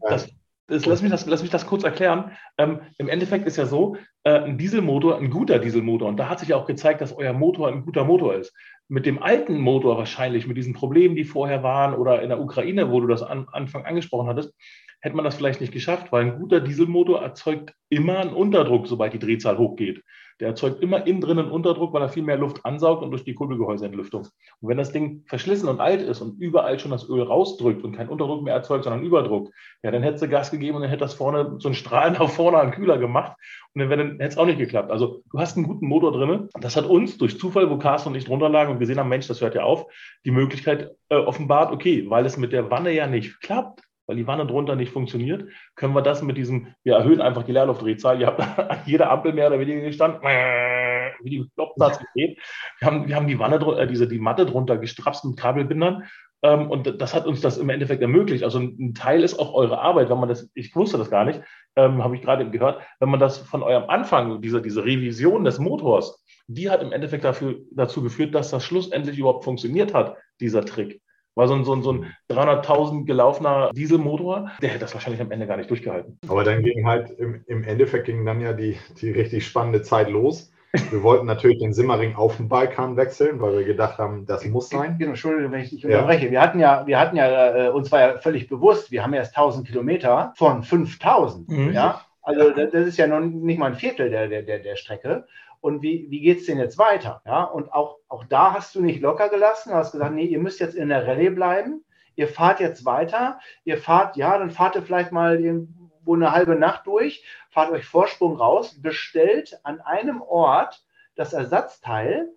das, das, lass, mich das, lass mich das kurz erklären. Ähm, Im Endeffekt ist ja so, äh, ein Dieselmotor, ein guter Dieselmotor, und da hat sich ja auch gezeigt, dass euer Motor ein guter Motor ist. Mit dem alten Motor wahrscheinlich, mit diesen Problemen, die vorher waren, oder in der Ukraine, wo du das an Anfang angesprochen hattest, hätte man das vielleicht nicht geschafft, weil ein guter Dieselmotor erzeugt immer einen Unterdruck, sobald die Drehzahl hochgeht. Der erzeugt immer innen drin einen Unterdruck, weil er viel mehr Luft ansaugt und durch die Kurbelgehäuseentlüftung. Und wenn das Ding verschlissen und alt ist und überall schon das Öl rausdrückt und kein Unterdruck mehr erzeugt, sondern Überdruck, ja, dann hätte sie Gas gegeben und dann hätte das vorne so einen Strahl nach vorne an Kühler gemacht und dann, dann hätte es auch nicht geklappt. Also du hast einen guten Motor drin. Das hat uns durch Zufall, wo Carsten und ich drunter lagen und gesehen haben, Mensch, das hört ja auf, die Möglichkeit äh, offenbart, okay, weil es mit der Wanne ja nicht klappt, weil die Wanne drunter nicht funktioniert, können wir das mit diesem, wir erhöhen einfach die Leerluftdrehzahl. Ihr habt an jeder Ampel mehr oder weniger gestanden, wie die Klopfsatz geht. Wir haben, wir haben die Wanne, äh, diese, die Matte drunter gestrapst mit Kabelbindern. Ähm, und das hat uns das im Endeffekt ermöglicht. Also ein Teil ist auch eure Arbeit, wenn man das, ich wusste das gar nicht, ähm, habe ich gerade gehört, wenn man das von eurem Anfang, diese, diese Revision des Motors, die hat im Endeffekt dafür, dazu geführt, dass das schlussendlich überhaupt funktioniert hat, dieser Trick. War so ein, so ein, so ein 300.000 gelaufener Dieselmotor, der hätte das wahrscheinlich am Ende gar nicht durchgehalten. Aber dann ging halt, im, im Endeffekt ging dann ja die, die richtig spannende Zeit los. Wir wollten natürlich den Simmering auf den Balkan wechseln, weil wir gedacht haben, das muss sein. Genau, Entschuldigung, wenn ich dich unterbreche. Ja. Wir hatten ja, wir hatten ja, äh, uns war ja völlig bewusst, wir haben erst 1000 Kilometer von 5000. Mhm. Ja, also das ist ja noch nicht mal ein Viertel der, der, der, der Strecke und wie, wie geht es denn jetzt weiter? Ja, und auch, auch da hast du nicht locker gelassen, hast gesagt, nee, ihr müsst jetzt in der Rallye bleiben, ihr fahrt jetzt weiter, ihr fahrt, ja, dann fahrt ihr vielleicht mal irgendwo eine halbe Nacht durch, fahrt euch Vorsprung raus, bestellt an einem Ort das Ersatzteil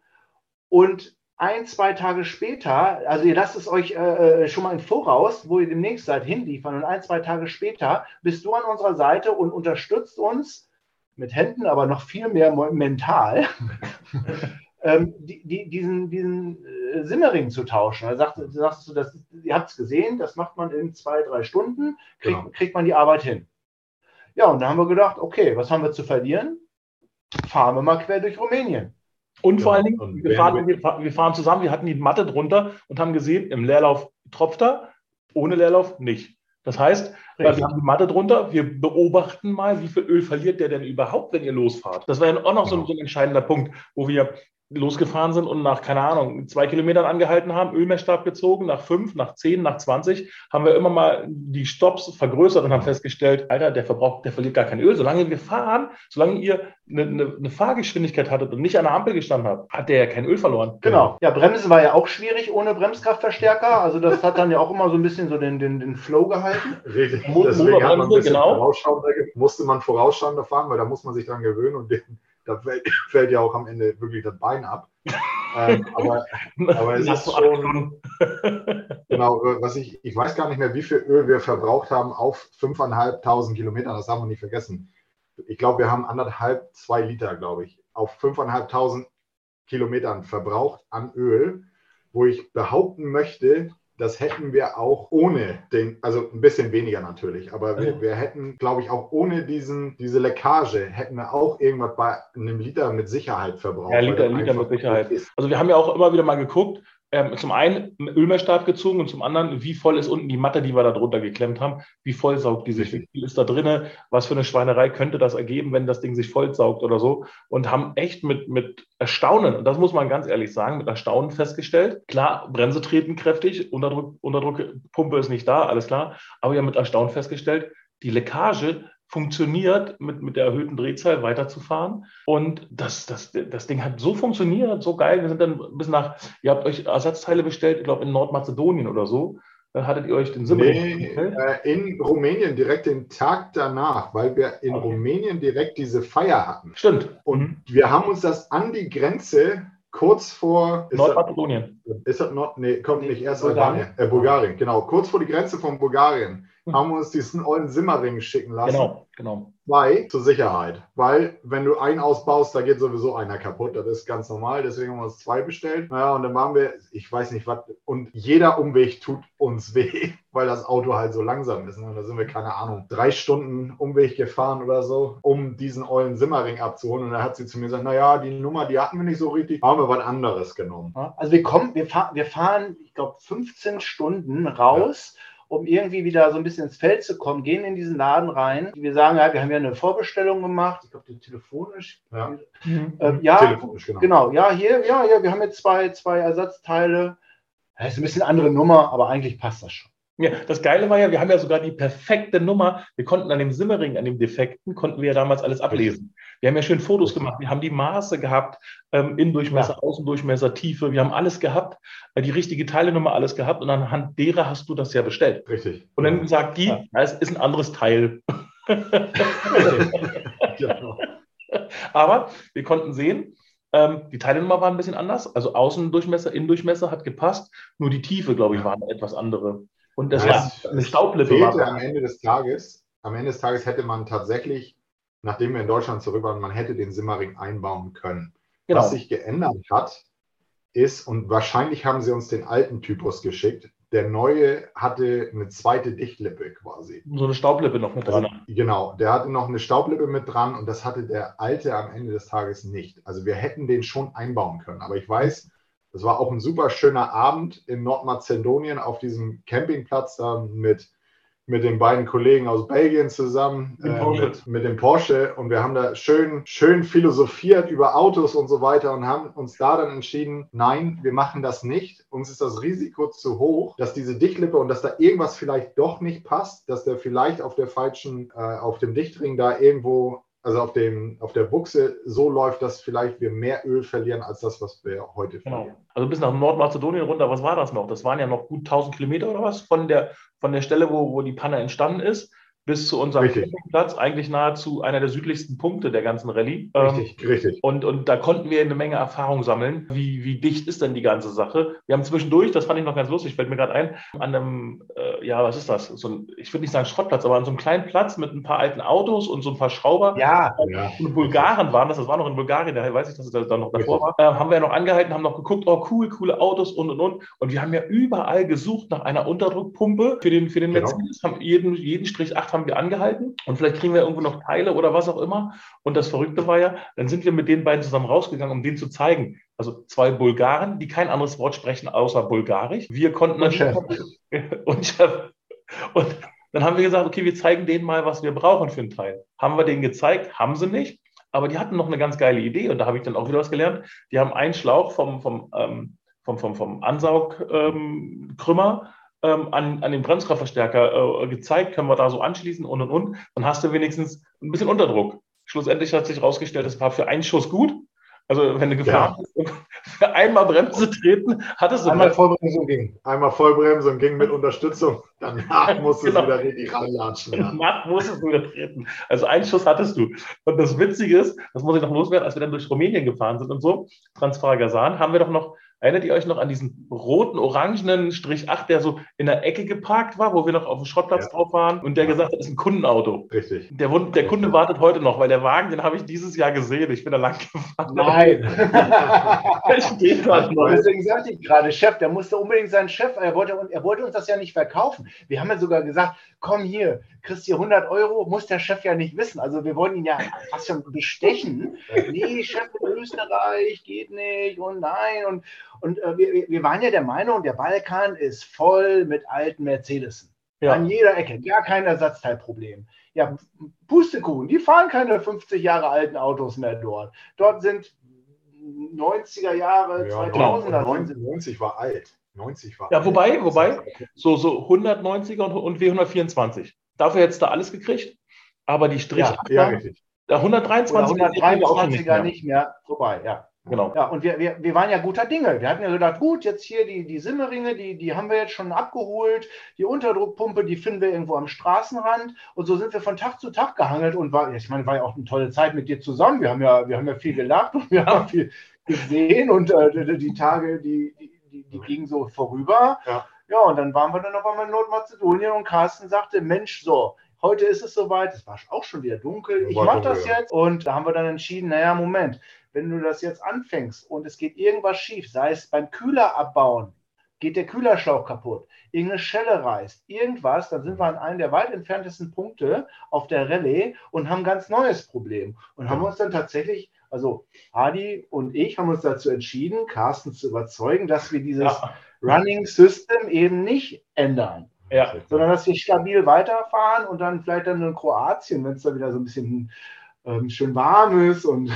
und ein, zwei Tage später, also ihr lasst es euch äh, äh schon mal im Voraus, wo ihr demnächst seid, hinliefern und ein, zwei Tage später bist du an unserer Seite und unterstützt uns mit Händen, aber noch viel mehr mental, ähm, die, die, diesen, diesen äh, Simmering zu tauschen. Da sagt, sagst du, das, ihr habt es gesehen, das macht man in zwei, drei Stunden, kriegt, genau. kriegt man die Arbeit hin. Ja, und da haben wir gedacht, okay, was haben wir zu verlieren? Fahren wir mal quer durch Rumänien. Und vor allen Dingen, wir fahren, wir fahren zusammen, wir hatten die Matte drunter und haben gesehen, im Leerlauf tropft er, ohne Leerlauf nicht. Das heißt, wir haben die Matte drunter, wir beobachten mal, wie viel Öl verliert der denn überhaupt, wenn ihr losfahrt. Das war ja auch noch so ein, so ein entscheidender Punkt, wo wir losgefahren sind und nach, keine Ahnung, zwei Kilometern angehalten haben, Ölmessstab gezogen, nach fünf, nach zehn, nach zwanzig, haben wir immer mal die Stops vergrößert und haben festgestellt, Alter, der verbraucht, der verliert gar kein Öl. Solange wir fahren, solange ihr eine, eine, eine Fahrgeschwindigkeit hattet und nicht an der Ampel gestanden habt, hat der ja kein Öl verloren. Genau. Ja, Bremsen war ja auch schwierig ohne Bremskraftverstärker. Also das hat dann ja auch immer so ein bisschen so den, den, den Flow gehalten. Richtig. Deswegen hat man ein bisschen genau. musste man vorausschauender fahren, weil da muss man sich dran gewöhnen und den da fällt, fällt, ja auch am Ende wirklich das Bein ab. ähm, aber, aber es ist schon, genau, was ich, ich weiß gar nicht mehr, wie viel Öl wir verbraucht haben auf 5.500 Kilometern, das haben wir nicht vergessen. Ich glaube, wir haben anderthalb, zwei Liter, glaube ich, auf 5.500 Kilometern verbraucht an Öl, wo ich behaupten möchte, das hätten wir auch ohne den, also ein bisschen weniger natürlich, aber wir, wir hätten, glaube ich, auch ohne diesen, diese Leckage, hätten wir auch irgendwas bei einem Liter mit Sicherheit verbraucht. Ja, Liter, Liter mit Sicherheit. Also wir haben ja auch immer wieder mal geguckt, ähm, zum einen Ölmessstab gezogen und zum anderen, wie voll ist unten die Matte, die wir da drunter geklemmt haben, wie voll saugt die sich, wie viel ist da drinne, was für eine Schweinerei könnte das ergeben, wenn das Ding sich voll saugt oder so? Und haben echt mit, mit Erstaunen, und das muss man ganz ehrlich sagen, mit Erstaunen festgestellt, klar, Bremse treten kräftig, Unterdruck, Unterdruckpumpe ist nicht da, alles klar, aber wir haben mit Erstaunen festgestellt, die Leckage funktioniert, mit, mit der erhöhten Drehzahl weiterzufahren. Und das, das, das Ding hat so funktioniert, so geil. Wir sind dann bis nach, ihr habt euch Ersatzteile bestellt, ich glaube in Nordmazedonien oder so. Dann hattet ihr euch den Simmering nee, äh, in Rumänien direkt den Tag danach, weil wir in okay. Rumänien direkt diese Feier hatten. Stimmt. Und mhm. wir haben uns das an die Grenze kurz vor Nordmazedonien. Ist das Nord? Nee, kommt nicht erst Bulgarien. Äh, Bulgarien, genau. Kurz vor die Grenze von Bulgarien. Haben wir uns diesen ollen Simmering schicken lassen. Genau, genau. Zwei zur Sicherheit. Weil, wenn du einen ausbaust, da geht sowieso einer kaputt. Das ist ganz normal. Deswegen haben wir uns zwei bestellt. Naja, und dann waren wir, ich weiß nicht was, und jeder Umweg tut uns weh, weil das Auto halt so langsam ist. Und da sind wir, keine Ahnung, drei Stunden Umweg gefahren oder so, um diesen ollen Simmering abzuholen. Und da hat sie zu mir gesagt, naja, die Nummer, die hatten wir nicht so richtig, haben wir was anderes genommen. Also wir kommen, wir, fahr, wir fahren, ich glaube, 15 Stunden raus. Ja um irgendwie wieder so ein bisschen ins Feld zu kommen, gehen in diesen Laden rein. Wir sagen, ja, wir haben ja eine Vorbestellung gemacht, ich glaube, telefonisch. Ja, mhm. ähm, ja telefonisch, genau. genau. Ja, hier, ja, ja, wir haben jetzt zwei, zwei Ersatzteile. Das ist ein bisschen andere Nummer, aber eigentlich passt das schon. Ja, das Geile war ja, wir haben ja sogar die perfekte Nummer. Wir konnten an dem Simmering, an dem Defekten, konnten wir ja damals alles ablesen. Wir haben ja schön Fotos gemacht. Wir haben die Maße gehabt, ähm, Innendurchmesser, ja. Außendurchmesser, Tiefe. Wir haben alles gehabt, äh, die richtige Teilenummer, alles gehabt. Und anhand derer hast du das ja bestellt. Richtig. Und dann sagt die, ja. es ist ein anderes Teil. genau. Aber wir konnten sehen, ähm, die Teilenummer war ein bisschen anders. Also Außendurchmesser, Innendurchmesser hat gepasst. Nur die Tiefe, glaube ich, war eine etwas andere. Und das ja, war eine Staublippe. War am Ende des Tages, am Ende des Tages hätte man tatsächlich, nachdem wir in Deutschland zurück waren, man hätte den Simmering einbauen können. Genau. Was sich geändert hat, ist, und wahrscheinlich haben sie uns den alten Typus geschickt, der neue hatte eine zweite Dichtlippe quasi. So eine Staublippe noch mit dran. Genau, der hatte noch eine Staublippe mit dran und das hatte der alte am Ende des Tages nicht. Also wir hätten den schon einbauen können. Aber ich weiß, das war auch ein super schöner Abend in Nordmazedonien auf diesem Campingplatz da mit, mit den beiden Kollegen aus Belgien zusammen, äh, mit, mit, dem Porsche. Und wir haben da schön, schön philosophiert über Autos und so weiter und haben uns da dann entschieden, nein, wir machen das nicht. Uns ist das Risiko zu hoch, dass diese Dichtlippe und dass da irgendwas vielleicht doch nicht passt, dass der vielleicht auf der falschen, äh, auf dem Dichtring da irgendwo also auf, dem, auf der Buchse so läuft, dass vielleicht wir mehr Öl verlieren als das, was wir heute genau. verlieren. Also bis nach Nordmazedonien runter, was war das noch? Das waren ja noch gut 1000 Kilometer oder was von der, von der Stelle, wo, wo die Panne entstanden ist bis zu unserem Campingplatz, eigentlich nahezu einer der südlichsten Punkte der ganzen Rallye. Richtig, ähm, richtig. Und, und da konnten wir eine Menge Erfahrung sammeln. Wie, wie dicht ist denn die ganze Sache? Wir haben zwischendurch, das fand ich noch ganz lustig, fällt mir gerade ein, an einem, äh, ja, was ist das? So ein, ich würde nicht sagen Schrottplatz, aber an so einem kleinen Platz mit ein paar alten Autos und so ein paar Schrauber. Ja, ja. Und Bulgaren waren das, das war noch in Bulgarien, daher weiß ich, dass es da noch davor war. Äh, haben wir ja noch angehalten, haben noch geguckt, oh cool, coole Autos und und und. Und wir haben ja überall gesucht nach einer Unterdruckpumpe für den, für den genau. Mercedes, haben jeden, jeden Strich 8 haben wir angehalten und vielleicht kriegen wir irgendwo noch Teile oder was auch immer. Und das Verrückte war ja, dann sind wir mit den beiden zusammen rausgegangen, um denen zu zeigen. Also zwei Bulgaren, die kein anderes Wort sprechen außer Bulgarisch. Wir konnten Und Chef. und Chef. Und dann haben wir gesagt, okay, wir zeigen denen mal, was wir brauchen für ein Teil. Haben wir denen gezeigt, haben sie nicht. Aber die hatten noch eine ganz geile Idee und da habe ich dann auch wieder was gelernt. Die haben einen Schlauch vom, vom, ähm, vom, vom, vom Ansaugkrümmer ähm, an, an den Bremskraftverstärker äh, gezeigt, können wir da so anschließen und und und. Dann hast du wenigstens ein bisschen Unterdruck. Schlussendlich hat sich herausgestellt, das war für einen Schuss gut. Also wenn du gefahren bist, für einmal Bremse treten, hattest du Einmal Vollbremsung ging. Einmal Vollbremsung ging mit Unterstützung. Danach musstest Genau. du wieder richtig ranlatschen. Ja. Matt musstest du wieder treten. Also einen Schuss hattest du. Und das Witzige ist, das muss ich noch loswerden, als wir dann durch Rumänien gefahren sind und so, Transfaragasan, haben wir doch noch, erinnert ihr euch noch an diesen roten, orangenen Strich 8, der so in der Ecke geparkt war, wo wir noch auf dem Schrottplatz Ja. drauf waren und der gesagt hat, das ist ein Kundenauto. Richtig. Der, Wund- der Kunde wartet heute noch, weil der Wagen, den habe ich dieses Jahr gesehen. Ich bin da lang gefahren. Nein. Der steht da noch. Deswegen sagte ich gerade, Chef, der musste unbedingt seinen Chef, er wollte, er wollte uns das ja nicht verkaufen. Wir haben ja sogar gesagt, komm hier, kriegst hier 100 Euro, muss der Chef ja nicht wissen. Also wir wollten ihn ja fast schon bestechen. Nee, Chef in Österreich geht nicht und nein. Und, und äh, wir, wir waren ja der Meinung, der Balkan ist voll mit alten Mercedesen. Ja. An jeder Ecke, gar kein Ersatzteilproblem. Ja, Pustekuchen, die fahren keine 50 Jahre alten Autos mehr dort. Dort sind 90er Jahre, Ja, 2000er. 90, sind- 90 war alt. 90 war Ja, alt. wobei, wobei, so, so 190er und, und W124. Dafür hättest du alles gekriegt. Aber die Strich Ja, 8 Ja, richtig. der Oder 123 123er nicht mehr vorbei, ja. Genau. Ja, und wir, wir, wir waren ja guter Dinge. Wir hatten ja gedacht, gut, jetzt hier die, die Simmeringe, die, die haben wir jetzt schon abgeholt. Die Unterdruckpumpe, die finden wir irgendwo am Straßenrand. Und so sind wir von Tag zu Tag gehangelt und war, ich meine, war ja auch eine tolle Zeit mit dir zusammen. Wir haben ja, wir haben ja viel gelacht und wir haben viel gesehen und äh, die, die Tage, die, die, die, die gingen so vorüber. Ja. Ja, und dann waren wir dann auf einmal in Nordmazedonien und Carsten sagte, Mensch, so, heute ist es soweit, es war auch schon wieder dunkel, ich mache das jetzt. Und da haben wir dann entschieden, naja, Moment, wenn du das jetzt anfängst und es geht irgendwas schief, sei es beim Kühler abbauen, geht der Kühlerschlauch kaputt, irgendeine Schelle reißt, irgendwas, dann sind wir an einem der weit entferntesten Punkte auf der Rallye und haben ein ganz neues Problem. Und haben uns dann tatsächlich, also Hadi und ich haben uns dazu entschieden, Carsten zu überzeugen, dass wir dieses Ja, Running System eben nicht ändern ja. sondern dass wir stabil weiterfahren und dann vielleicht dann in Kroatien, wenn es da wieder so ein bisschen ähm, schön warm ist und,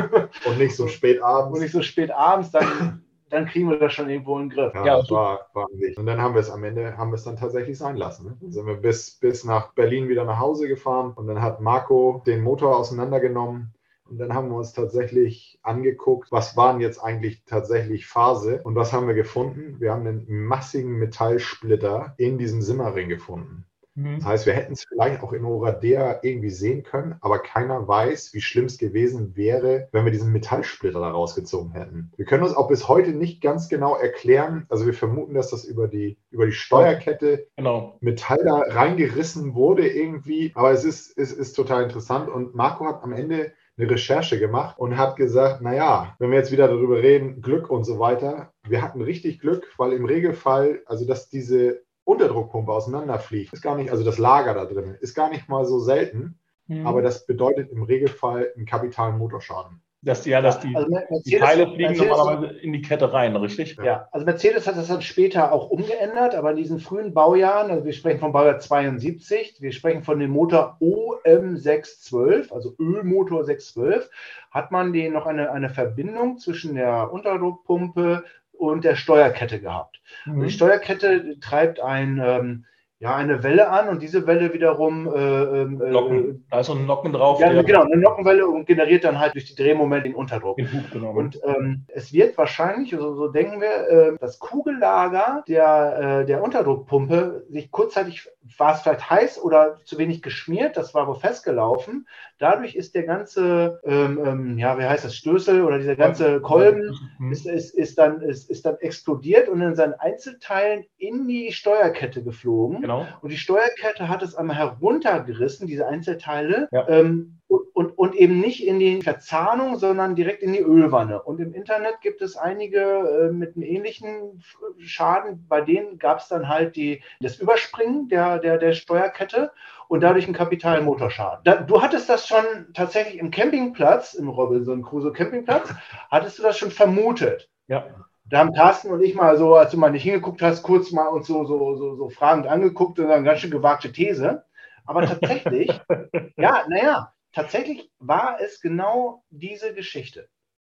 Und nicht so spät und abends. nicht so spät abends, dann, dann kriegen wir das schon irgendwo in den Griff. Ja, Ja, das war, war nicht. Und dann haben wir es am Ende, haben wir es dann tatsächlich sein lassen. Ne? Dann sind wir bis, bis nach Berlin wieder nach Hause gefahren und dann hat Marco den Motor auseinandergenommen. Und dann haben wir uns tatsächlich angeguckt, was waren jetzt eigentlich tatsächlich Phase und was haben wir gefunden? Wir haben einen massigen Metallsplitter in diesem Simmerring gefunden. Mhm. Das heißt, wir hätten es vielleicht auch in Oradea irgendwie sehen können, aber keiner weiß, wie schlimm es gewesen wäre, wenn wir diesen Metallsplitter da rausgezogen hätten. Wir können uns auch bis heute nicht ganz genau erklären, also wir vermuten, dass das über die, über die Steuerkette Genau. Metall da reingerissen wurde irgendwie, aber es ist, es ist total interessant und Marco hat am Ende eine Recherche gemacht und hat gesagt, naja, wenn wir jetzt wieder darüber reden, Glück und so weiter, wir hatten richtig Glück, weil im Regelfall, also dass diese Unterdruckpumpe auseinanderfliegt, ist gar nicht, also das Lager da drin, ist gar nicht mal so selten, Mhm. aber das bedeutet im Regelfall einen kapitalen Motorschaden. Dass die, ja, dass die, Also die Teile fliegen Mercedes- normalerweise in die Kette rein, richtig? Ja, also Mercedes hat das dann später auch umgeändert, aber in diesen frühen Baujahren, also wir sprechen vom Baujahr 72, wir sprechen von dem Motor OM612, also Ölmotor 612, hat man den noch eine, eine Verbindung zwischen der Unterdruckpumpe und der Steuerkette gehabt. Und Mhm. die Steuerkette treibt ein, ähm, ja, eine Welle an und diese Welle wiederum äh, ähm, äh. Da ist so ein Nocken drauf. ja, genau, eine Nockenwelle und generiert dann halt durch die Drehmomente den Unterdruck. Den Hub genommen. Und ähm, es wird wahrscheinlich, so, so denken wir, äh, das Kugellager der, äh, der Unterdruckpumpe sich kurzzeitig, war es vielleicht heiß oder zu wenig geschmiert, das war wohl festgelaufen. Dadurch ist der ganze, ähm, ähm, ja, wie heißt das, Stößel oder dieser ganze Kolben Mhm. ist, ist, ist, dann, ist, ist dann explodiert und in seinen Einzelteilen in die Steuerkette geflogen. Genau. Und die Steuerkette hat es einmal heruntergerissen, diese Einzelteile. Ja. Ähm, und, und, eben nicht in die Verzahnung, sondern direkt in die Ölwanne. Und im Internet gibt es einige äh, mit einem ähnlichen Schaden. Bei denen gab es dann halt die, das Überspringen der, der, der Steuerkette und dadurch einen kapitalen Motorschaden. Da, du hattest das schon tatsächlich im Campingplatz, im Robinson Crusoe Campingplatz, hattest du das schon vermutet. Ja. Da haben Carsten und ich mal so, als du mal nicht hingeguckt hast, kurz mal uns so, so, so, so fragend angeguckt und dann ganz schön gewagte These. Aber tatsächlich, ja, naja, tatsächlich war es genau diese Geschichte.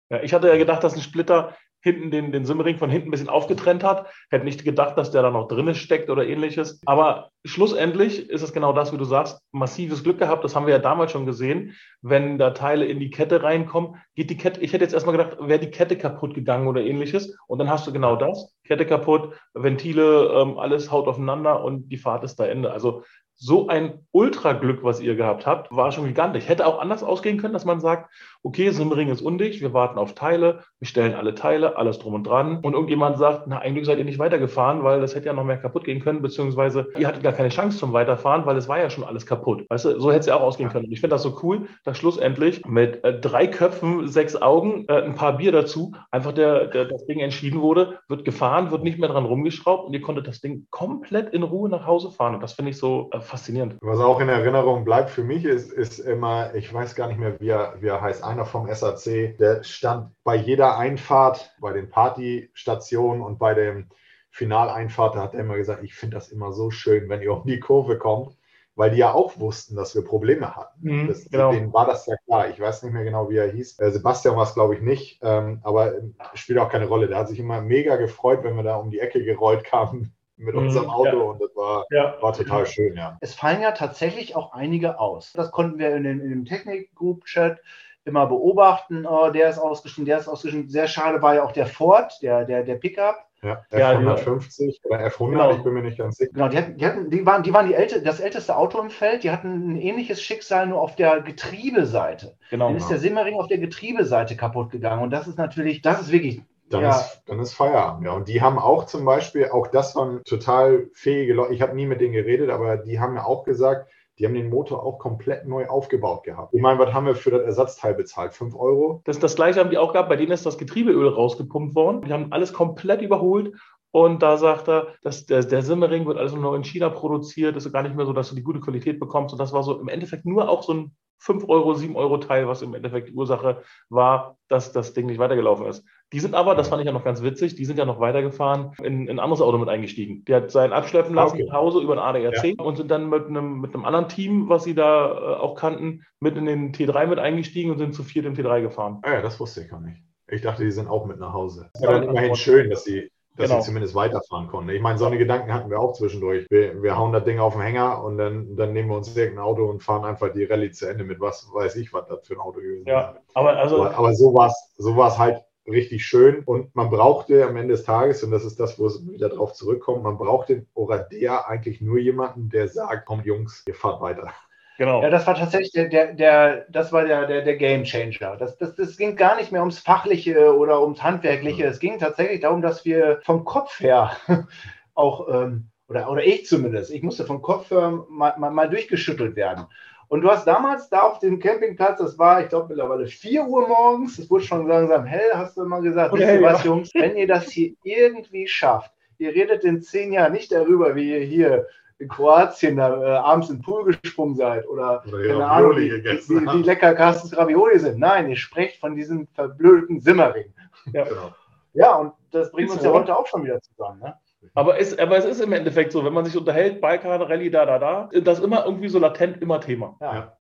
Ja, ich hatte ja gedacht, dass ein Splitter hinten den, den Simmering von hinten ein bisschen aufgetrennt hat. Hätte nicht gedacht, dass der da noch drin steckt oder ähnliches. Aber schlussendlich ist es genau das, wie du sagst, massives Glück gehabt. Das haben wir ja damals schon gesehen. Wenn da Teile in die Kette reinkommen, geht die Kette, ich hätte jetzt erstmal gedacht, wäre die Kette kaputt gegangen oder ähnliches. Und dann hast du genau das. Kette kaputt, Ventile, ähm, alles haut aufeinander und die Fahrt ist da Ende. Also so ein Ultraglück, was ihr gehabt habt, war schon gigantisch. Hätte auch anders ausgehen können, dass man sagt, okay, Simmering ist undicht, wir warten auf Teile, wir stellen alle Teile, alles drum und dran. Und irgendjemand sagt, na, eigentlich seid ihr nicht weitergefahren, weil das hätte ja noch mehr kaputt gehen können, beziehungsweise ihr hattet gar keine Chance zum Weiterfahren, weil es war ja schon alles kaputt. Weißt du, so hätte es ja auch ausgehen können. Und ich finde das so cool, dass schlussendlich mit äh, drei Köpfen, sechs Augen, äh, ein paar Bier dazu, einfach der, der, das Ding entschieden wurde, wird gefahren, wird nicht mehr dran rumgeschraubt und ihr konntet das Ding komplett in Ruhe nach Hause fahren. Und das finde ich so äh, faszinierend. Was auch in Erinnerung bleibt für mich ist, ist immer, ich weiß gar nicht mehr, wie er, wie er heißt, einer vom SAC, der stand bei jeder Einfahrt, bei den Partystationen und bei dem Finaleinfahrt, da hat er immer gesagt, ich finde das immer so schön, wenn ihr um die Kurve kommt, weil die ja auch wussten, dass wir Probleme hatten. Mhm, das, genau. Denen war das ja klar. Ich weiß nicht mehr genau, wie er hieß. Äh, Sebastian war es, glaube ich, nicht, ähm, aber spielt auch keine Rolle. Der hat sich immer mega gefreut, wenn wir da um die Ecke gerollt kamen mit mhm, unserem Auto ja. und das war, ja. war total schön, ja. Es fallen ja tatsächlich auch einige aus. Das konnten wir in, den, in dem Technik-Group-Chat immer beobachten. Oh, der ist ausgeschnitten, der ist ausgeschnitten. Sehr schade war ja auch der Ford, der, der, der Pickup. Ja, F150 oder F100, genau. ich bin mir nicht ganz sicher. Genau, die, hatten, die, hatten, die waren, die waren die älte, das älteste Auto im Feld. Die hatten ein ähnliches Schicksal nur auf der Getriebeseite. Genau. Dann ist der Simmering auf der Getriebeseite kaputt gegangen. Und das ist natürlich, das ist wirklich dann, ja. ist, dann ist Feierabend. Ja, und die haben auch zum Beispiel, auch das waren total fähige Leute. Ich habe nie mit denen geredet, aber die haben mir auch gesagt, die haben den Motor auch komplett neu aufgebaut gehabt. Ich meine, was haben wir für das Ersatzteil bezahlt? 5 Euro? Das, das gleiche haben die auch gehabt. Bei denen ist das Getriebeöl rausgepumpt worden. Die haben alles komplett überholt. Und da sagt er, dass der, der Simmering wird alles nur noch in China produziert. Das ist gar nicht mehr so, dass du die gute Qualität bekommst. Und das war so im Endeffekt nur auch so ein 5 Euro, 7 Euro Teil, was im Endeffekt die Ursache war, dass das Ding nicht weitergelaufen ist. Die sind aber, das fand ich ja noch ganz witzig, die sind ja noch weitergefahren, in, in ein anderes Auto mit eingestiegen. Die hat sein abschleppen lassen okay. nach Hause über ein ADAC ja. und sind dann mit einem, mit einem anderen Team, was sie da äh, auch kannten, mit in den T3 mit eingestiegen und sind zu viert im T3 gefahren. Ah ja, das wusste ich gar nicht. Ich dachte, die sind auch mit nach Hause. Das ist ja dann immerhin schön, dass sie dass genau. sie zumindest weiterfahren konnten. Ich meine, so eine Gedanken hatten wir auch zwischendurch. Wir, wir hauen das Ding auf den Hänger und dann, dann nehmen wir uns irgendein Auto und fahren einfach die Rallye zu Ende mit was weiß ich, was das für ein Auto gewesen ist. Ja, aber, also, aber, aber so war es so halt richtig schön und man brauchte am Ende des Tages, und das ist das, wo es wieder drauf zurückkommt, man brauchte oder der eigentlich nur jemanden, der sagt, komm Jungs, ihr fahrt weiter. Genau. Ja, das war tatsächlich der, der, der das war der, der, der Game Changer. Das, das, das ging gar nicht mehr ums Fachliche oder ums Handwerkliche. Es ging tatsächlich darum, dass wir vom Kopf her auch, ähm, oder, oder ich zumindest, ich musste vom Kopf her mal, mal, mal durchgeschüttelt werden. Und du hast damals da auf dem Campingplatz, das war, ich glaube, mittlerweile 4 Uhr morgens, es wurde schon langsam hell, hast du immer gesagt, wisst ihr was, Jungs, wenn ihr das hier irgendwie schafft, ihr redet in zehn Jahren nicht darüber, wie ihr hier in Kroatien da äh, abends in den Pool gesprungen seid oder, oder keine Ahnung, wie, wie, wie, lecker Carstens Ravioli sind. Nein, ihr sprecht von diesem verblödeten Simmering. Ja, genau. ja und das bringt ist uns ja heute auch schon wieder zusammen. Ne? Aber es, aber es ist im Endeffekt so, wenn man sich unterhält, Balkan, Rallye, da, da, da, das ist immer irgendwie so latent immer Thema. Ja.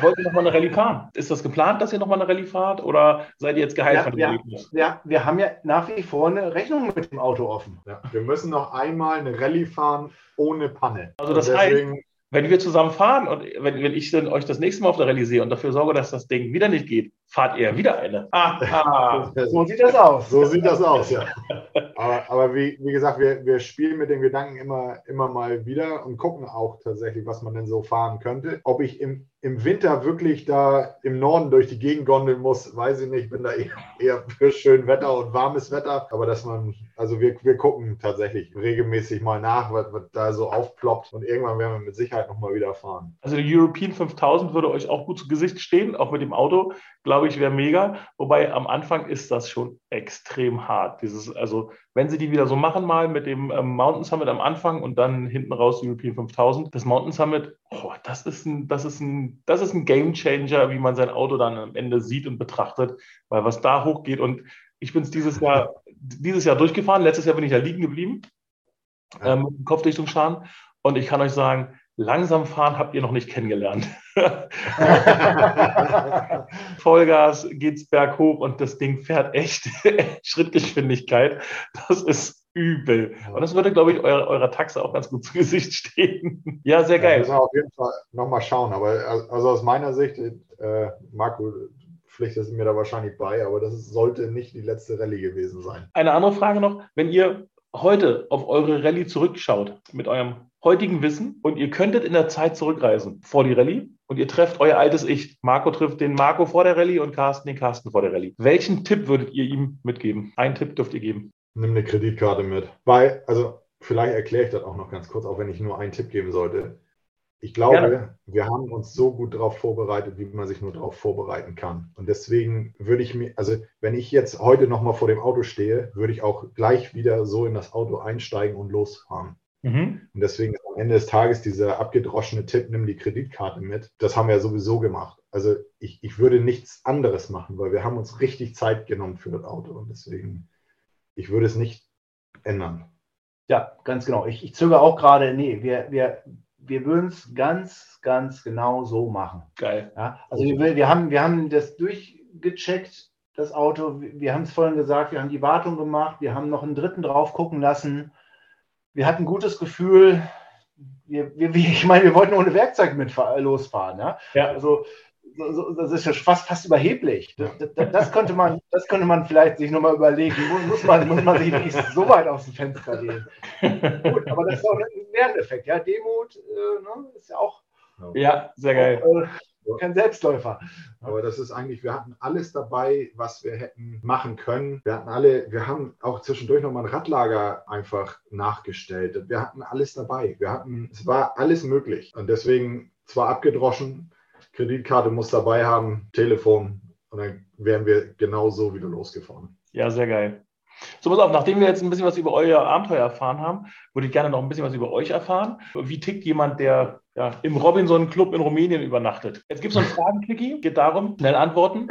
Wollt ihr nochmal eine Rallye fahren? Ist das geplant, dass ihr nochmal eine Rallye fahrt oder seid ihr jetzt geheilt ja, von dem ja, Ergebnis? Ja, wir haben ja nach wie vor eine Rechnung mit dem Auto offen. Ja, wir müssen noch einmal eine Rallye fahren ohne Panne. Also das deswegen... heißt, wenn wir zusammen fahren und wenn, wenn ich dann euch das nächste Mal auf der Rallye sehe und dafür sorge, dass das Ding wieder nicht geht, fahrt ihr wieder eine. Ah, so sieht das aus. So sieht das aus, ja. Aber, aber wie, wie gesagt, wir, wir spielen mit dem Gedanken immer, immer mal wieder und gucken auch tatsächlich, was man denn so fahren könnte. Ob ich im, im Winter wirklich da im Norden durch die Gegend gondeln muss, weiß ich nicht. Ich bin da eher, eher für schön Wetter und warmes Wetter. Aber dass man, also wir, wir gucken tatsächlich regelmäßig mal nach, was, was da so aufploppt. Und irgendwann werden wir mit Sicherheit nochmal wieder fahren. Also die European 5000 würde euch auch gut zu Gesicht stehen, auch mit dem Auto. Glaube ich, wäre mega. Wobei am Anfang ist das schon extrem hart. Dieses, also wenn sie die wieder so machen, mal mit dem ähm, Mountain Summit am Anfang und dann hinten raus European 5000, das Mountain Summit, oh, das ist ein, das ist ein, das ist ein Game Changer, wie man sein Auto dann am Ende sieht und betrachtet, weil was da hochgeht und ich bin es dieses Jahr, dieses Jahr durchgefahren. Letztes Jahr bin ich da liegen geblieben, ähm, mit dem Kopfdichtungsschaden. Und ich kann euch sagen, langsam fahren habt ihr noch nicht kennengelernt. Vollgas geht's berghoch und das Ding fährt echt Schrittgeschwindigkeit. Das ist übel. Und das würde, glaube ich, eurer, eurer Taxe auch ganz gut zu Gesicht stehen. ja, sehr geil. Ja, müssen wir auf jeden Fall nochmal schauen. Aber also aus meiner Sicht, äh, Marco, pflichtest mir da wahrscheinlich bei, aber das sollte nicht die letzte Rallye gewesen sein. Eine andere Frage noch, wenn ihr heute auf eure Rallye zurückschaut mit eurem heutigen Wissen und ihr könntet in der Zeit zurückreisen vor die Rallye und ihr trefft euer altes Ich. Marco trifft den Marco vor der Rallye und Carsten den Carsten vor der Rallye. Welchen Tipp würdet ihr ihm mitgeben? Einen Tipp dürft ihr geben. Nimm eine Kreditkarte mit. Weil, also vielleicht erkläre ich das auch noch ganz kurz, auch wenn ich nur einen Tipp geben sollte. Ich glaube, Gerne. wir haben uns so gut darauf vorbereitet, wie man sich nur darauf vorbereiten kann. Und deswegen würde ich mir, also wenn ich jetzt heute nochmal vor dem Auto stehe, würde ich auch gleich wieder so in das Auto einsteigen und losfahren. Mhm. Und deswegen am Ende des Tages dieser abgedroschene Tipp, nimm die Kreditkarte mit. Das haben wir ja sowieso gemacht. Also ich, ich würde nichts anderes machen, weil wir haben uns richtig Zeit genommen für das Auto. Und deswegen, ich würde es nicht ändern. Ja, ganz genau. Ich, ich zögere auch gerade, nee, wir, wir, wir würden es ganz, ganz genau so machen. Geil. Ja, also wir, wir, haben, wir haben das durchgecheckt, das Auto. Wir haben es vorhin gesagt, wir haben die Wartung gemacht, wir haben noch einen dritten drauf gucken lassen. Wir hatten ein gutes Gefühl. Wir, wir, ich meine, wir wollten ohne Werkzeug mit losfahren. Ja? ja. Also das ist ja fast, fast überheblich. Das, das, das, könnte man, das könnte man vielleicht sich nochmal überlegen. Muss man, muss man sich nicht so weit aus dem Fenster lehnen. Gut, aber das ist auch ein Lerneffekt. Ja, Demut äh, ne, ist ja auch. Ja, sehr geil. Auch, äh, kein Selbstläufer. Aber das ist eigentlich, wir hatten alles dabei, was wir hätten machen können. Wir hatten alle, wir haben auch zwischendurch nochmal ein Radlager einfach nachgestellt. Wir hatten alles dabei. Wir hatten, es war alles möglich. Und deswegen zwar abgedroschen, Kreditkarte muss dabei haben, Telefon und dann wären wir genauso wieder losgefahren. Ja, sehr geil. So, pass auf, nachdem wir jetzt ein bisschen was über euer Abenteuer erfahren haben, würde ich gerne noch ein bisschen was über euch erfahren. Wie tickt jemand, der ja, im Robinson-Club in Rumänien übernachtet? Jetzt gibt es so einen Fragenklicki, geht darum, schnell antworten.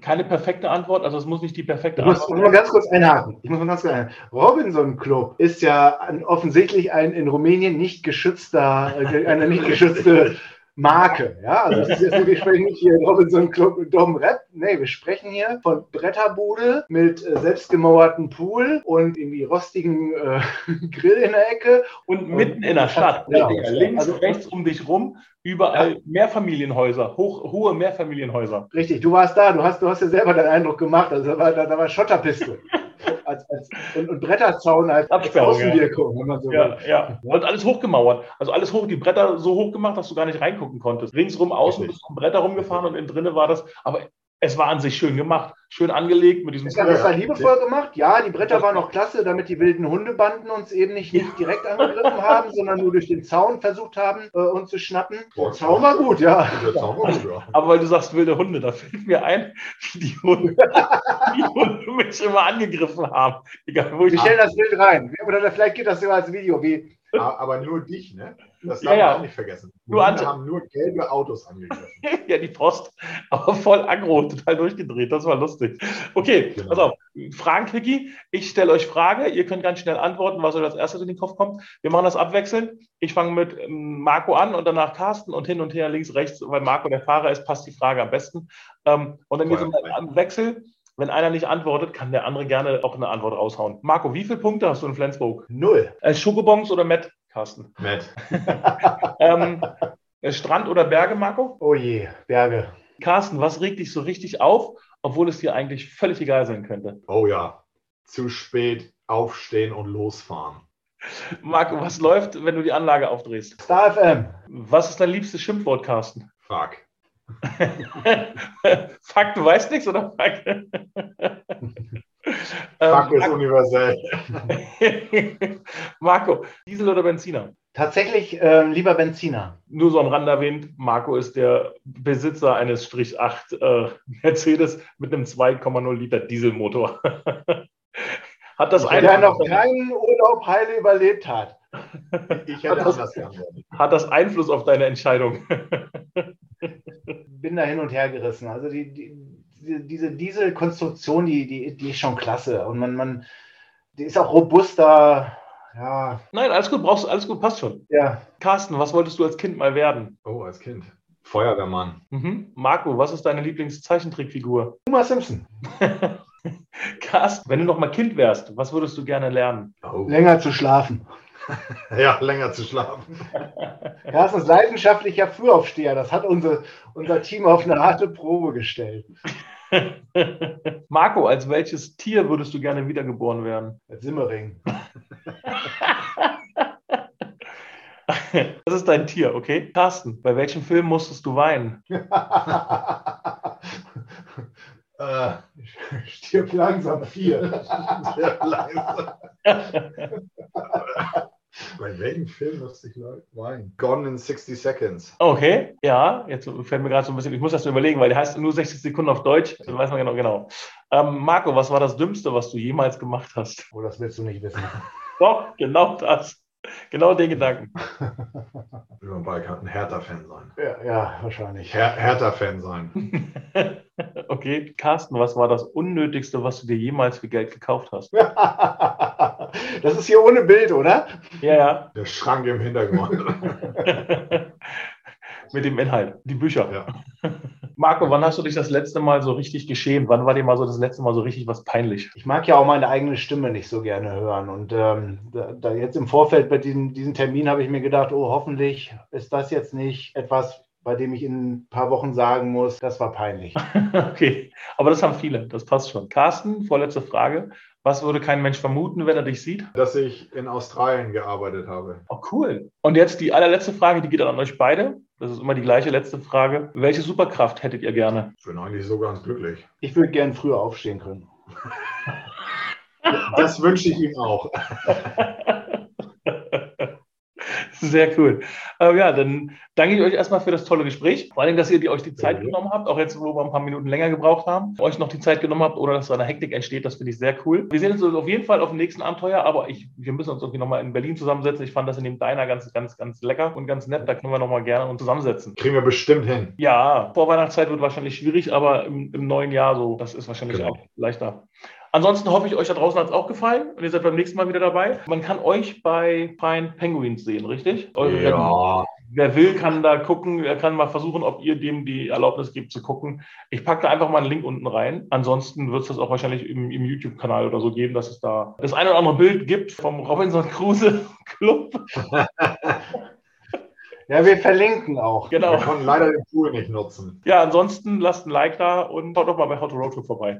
Keine perfekte Antwort, also es muss nicht die perfekte ich Antwort sein. Ich muss mal ganz kurz einhaken. Ich muss mal ganz kurz einhaken. Robinson Club ist ja offensichtlich ein in Rumänien nicht geschützter, äh, eine nicht geschützte Marke. Ja, also das ist jetzt, wir sprechen nicht hier Robinson Club mit Dom Rap. Nee, wir sprechen hier von Bretterbude mit äh, selbstgemauerten Pool und irgendwie rostigen äh, Grill in der Ecke. Und, und mitten in der Stadt. Ja, links, also, rechts um dich rum, überall ja. Mehrfamilienhäuser, hoch, hohe Mehrfamilienhäuser. Richtig, du warst da, du hast, du hast ja selber den Eindruck gemacht, also da war, da, da war Schotterpiste als, als, und, und Bretterzaun als Außenwirkung. Wenn man so ja, ja. Und alles hochgemauert. Also alles hoch, die Bretter so hoch gemacht, dass du gar nicht reingucken konntest. Ringsrum außen bist du um Bretter rumgefahren und innen drinnen war das. Aber es war an sich schön gemacht, schön angelegt mit diesem. Das, das war liebevoll gemacht. Ja, die Bretter waren noch klasse, damit die wilden Hundebanden uns eben nicht, nicht direkt angegriffen haben, sondern nur durch den Zaun versucht haben, äh, uns zu schnappen. Der Zaun war gut, ja. Aber weil du sagst wilde Hunde, da fällt mir ein, wie die Hunde, die Hunde mich immer angegriffen haben. Egal, wo ich Wir stellen das Bild rein. Oder vielleicht geht das sogar als Video, wie aber nur dich, ne? Das darf ja, man auch nicht vergessen. Wir haben nur gelbe Autos angegriffen. ja, die Post, aber voll aggro, total durchgedreht. Das war lustig. Okay, genau. pass auf. Fragen, Quickie. Ich stelle euch Frage. Ihr könnt ganz schnell antworten, was euch als erstes in den Kopf kommt. Wir machen das abwechselnd. Ich fange mit ähm, Marco an und danach Carsten und hin und her, links, rechts, weil Marco der Fahrer ist, passt die Frage am besten. Ähm, und dann geht es im Wechsel. Wenn einer nicht antwortet, kann der andere gerne auch eine Antwort raushauen. Marco, wie viele Punkte hast du in Flensburg? Null. Äh, Schokobons oder Matt, Carsten? Matt. ähm, Strand oder Berge, Marco? Oh je, Berge. Carsten, was regt dich so richtig auf, obwohl es dir eigentlich völlig egal sein könnte? Oh ja, zu spät aufstehen und losfahren. Marco, was läuft, wenn du die Anlage aufdrehst? Star FM. Was ist dein liebstes Schimpfwort, Carsten? Fuck. Fuck, du weißt nichts, oder fuck? Fuck ist universell. Marco, Diesel oder Benziner? Tatsächlich ähm, lieber Benziner. Nur so am Rand erwähnt, Marco ist der Besitzer eines Strich 8 äh, Mercedes mit einem 2,0 Liter Dieselmotor. hat das Der noch keinen Urlaub heile überlebt hat. Ich hätte Hat das- anders geantwortet. hat das Einfluss auf deine Entscheidung? Bin da hin und her gerissen. Also die, die, die, diese Dieselkonstruktion, die, die, die ist schon klasse. Und man, man, die ist auch robuster. Ja, Nein, alles gut, brauchst alles gut, passt schon. ja. Carsten, was wolltest du als Kind mal werden? Oh, als Kind. Feuerwehrmann. Mhm. Marco, was ist deine Lieblingszeichentrickfigur? Homer Simpson. Carsten, wenn du noch mal Kind wärst, was würdest du gerne lernen? Oh. Länger zu schlafen. Ja, länger zu schlafen. Carsten ist leidenschaftlicher Frühaufsteher. Das hat unser, unser Team auf eine harte Probe gestellt. Marco, als welches Tier würdest du gerne wiedergeboren werden? Als Simmering. Das ist dein Tier, okay? Carsten, bei welchem Film musstest du weinen? äh, Stirb langsam vier. sehr leise. Bei welchem Film musste ich weinen? Gone in 60 Seconds. Okay, ja, jetzt fällt mir gerade so ein bisschen, ich muss das nur überlegen, weil der heißt nur 60 Sekunden auf Deutsch, dann weiß man genau, genau. Ähm, Marco, was war das Dümmste, was du jemals gemacht hast? Oh, das willst du nicht wissen. Doch, genau das. Genau den Gedanken. Will man bald ein Hertha-Fan sein. Ja, ja wahrscheinlich. Her Hertha-Fan sein. Okay, Carsten, was war das Unnötigste, was du dir jemals für Geld gekauft hast? Das ist hier ohne Bild, oder? Ja, ja. Der Schrank im Hintergrund. Mit dem Inhalt, die Bücher. Ja. Marco, wann hast du dich das letzte Mal so richtig geschämt? Wann war dir mal so das letzte Mal so richtig was peinlich? Ich mag ja auch meine eigene Stimme nicht so gerne hören. Und ähm, da, da jetzt im Vorfeld bei diesem, diesem Termin habe ich mir gedacht, oh, hoffentlich ist das jetzt nicht etwas, bei dem ich in ein paar Wochen sagen muss, das war peinlich. Okay, aber das haben viele, das passt schon. Carsten, vorletzte Frage. Was würde kein Mensch vermuten, wenn er dich sieht? Dass ich in Australien gearbeitet habe. Oh, cool. Und jetzt die allerletzte Frage, die geht dann an euch beide. Das ist immer die gleiche letzte Frage. Welche Superkraft hättet ihr gerne? Ich bin eigentlich so ganz glücklich. Ich würde gern früher aufstehen können. Das wünsche ich ihm auch. Sehr cool. Äh, ja, dann danke ich euch erstmal für das tolle Gespräch. Vor allem, dass ihr die, euch die Zeit Ja. genommen habt, auch jetzt, wo wir ein paar Minuten länger gebraucht haben, euch noch die Zeit genommen habt, ohne dass so eine Hektik entsteht. Das finde ich sehr cool. Wir sehen uns auf jeden Fall auf dem nächsten Abenteuer, aber ich, wir müssen uns irgendwie nochmal in Berlin zusammensetzen. Ich fand das in dem Diner ganz, ganz, ganz lecker und ganz nett. Da können wir nochmal gerne uns zusammensetzen. Kriegen wir bestimmt hin. Ja, Vorweihnachtszeit wird wahrscheinlich schwierig, aber im, im neuen Jahr so, das ist wahrscheinlich Genau. auch leichter. Ansonsten hoffe ich, euch da draußen hat es auch gefallen und ihr seid beim nächsten Mal wieder dabei. Man kann euch bei Fine Penguins sehen, richtig? Eure. Ja, Wer will, kann da gucken. Er kann mal versuchen, ob ihr dem die Erlaubnis gibt zu gucken. Ich packe da einfach mal einen Link unten rein. Ansonsten wird es das auch wahrscheinlich im, im YouTube-Kanal oder so geben, dass es da das eine oder andere Bild gibt vom Robinson Crusoe Club. Ja, wir verlinken auch. Genau. wir konnten leider den Pool nicht nutzen. Ja, ansonsten lasst ein Like da und schaut doch mal bei How to Road Trip vorbei.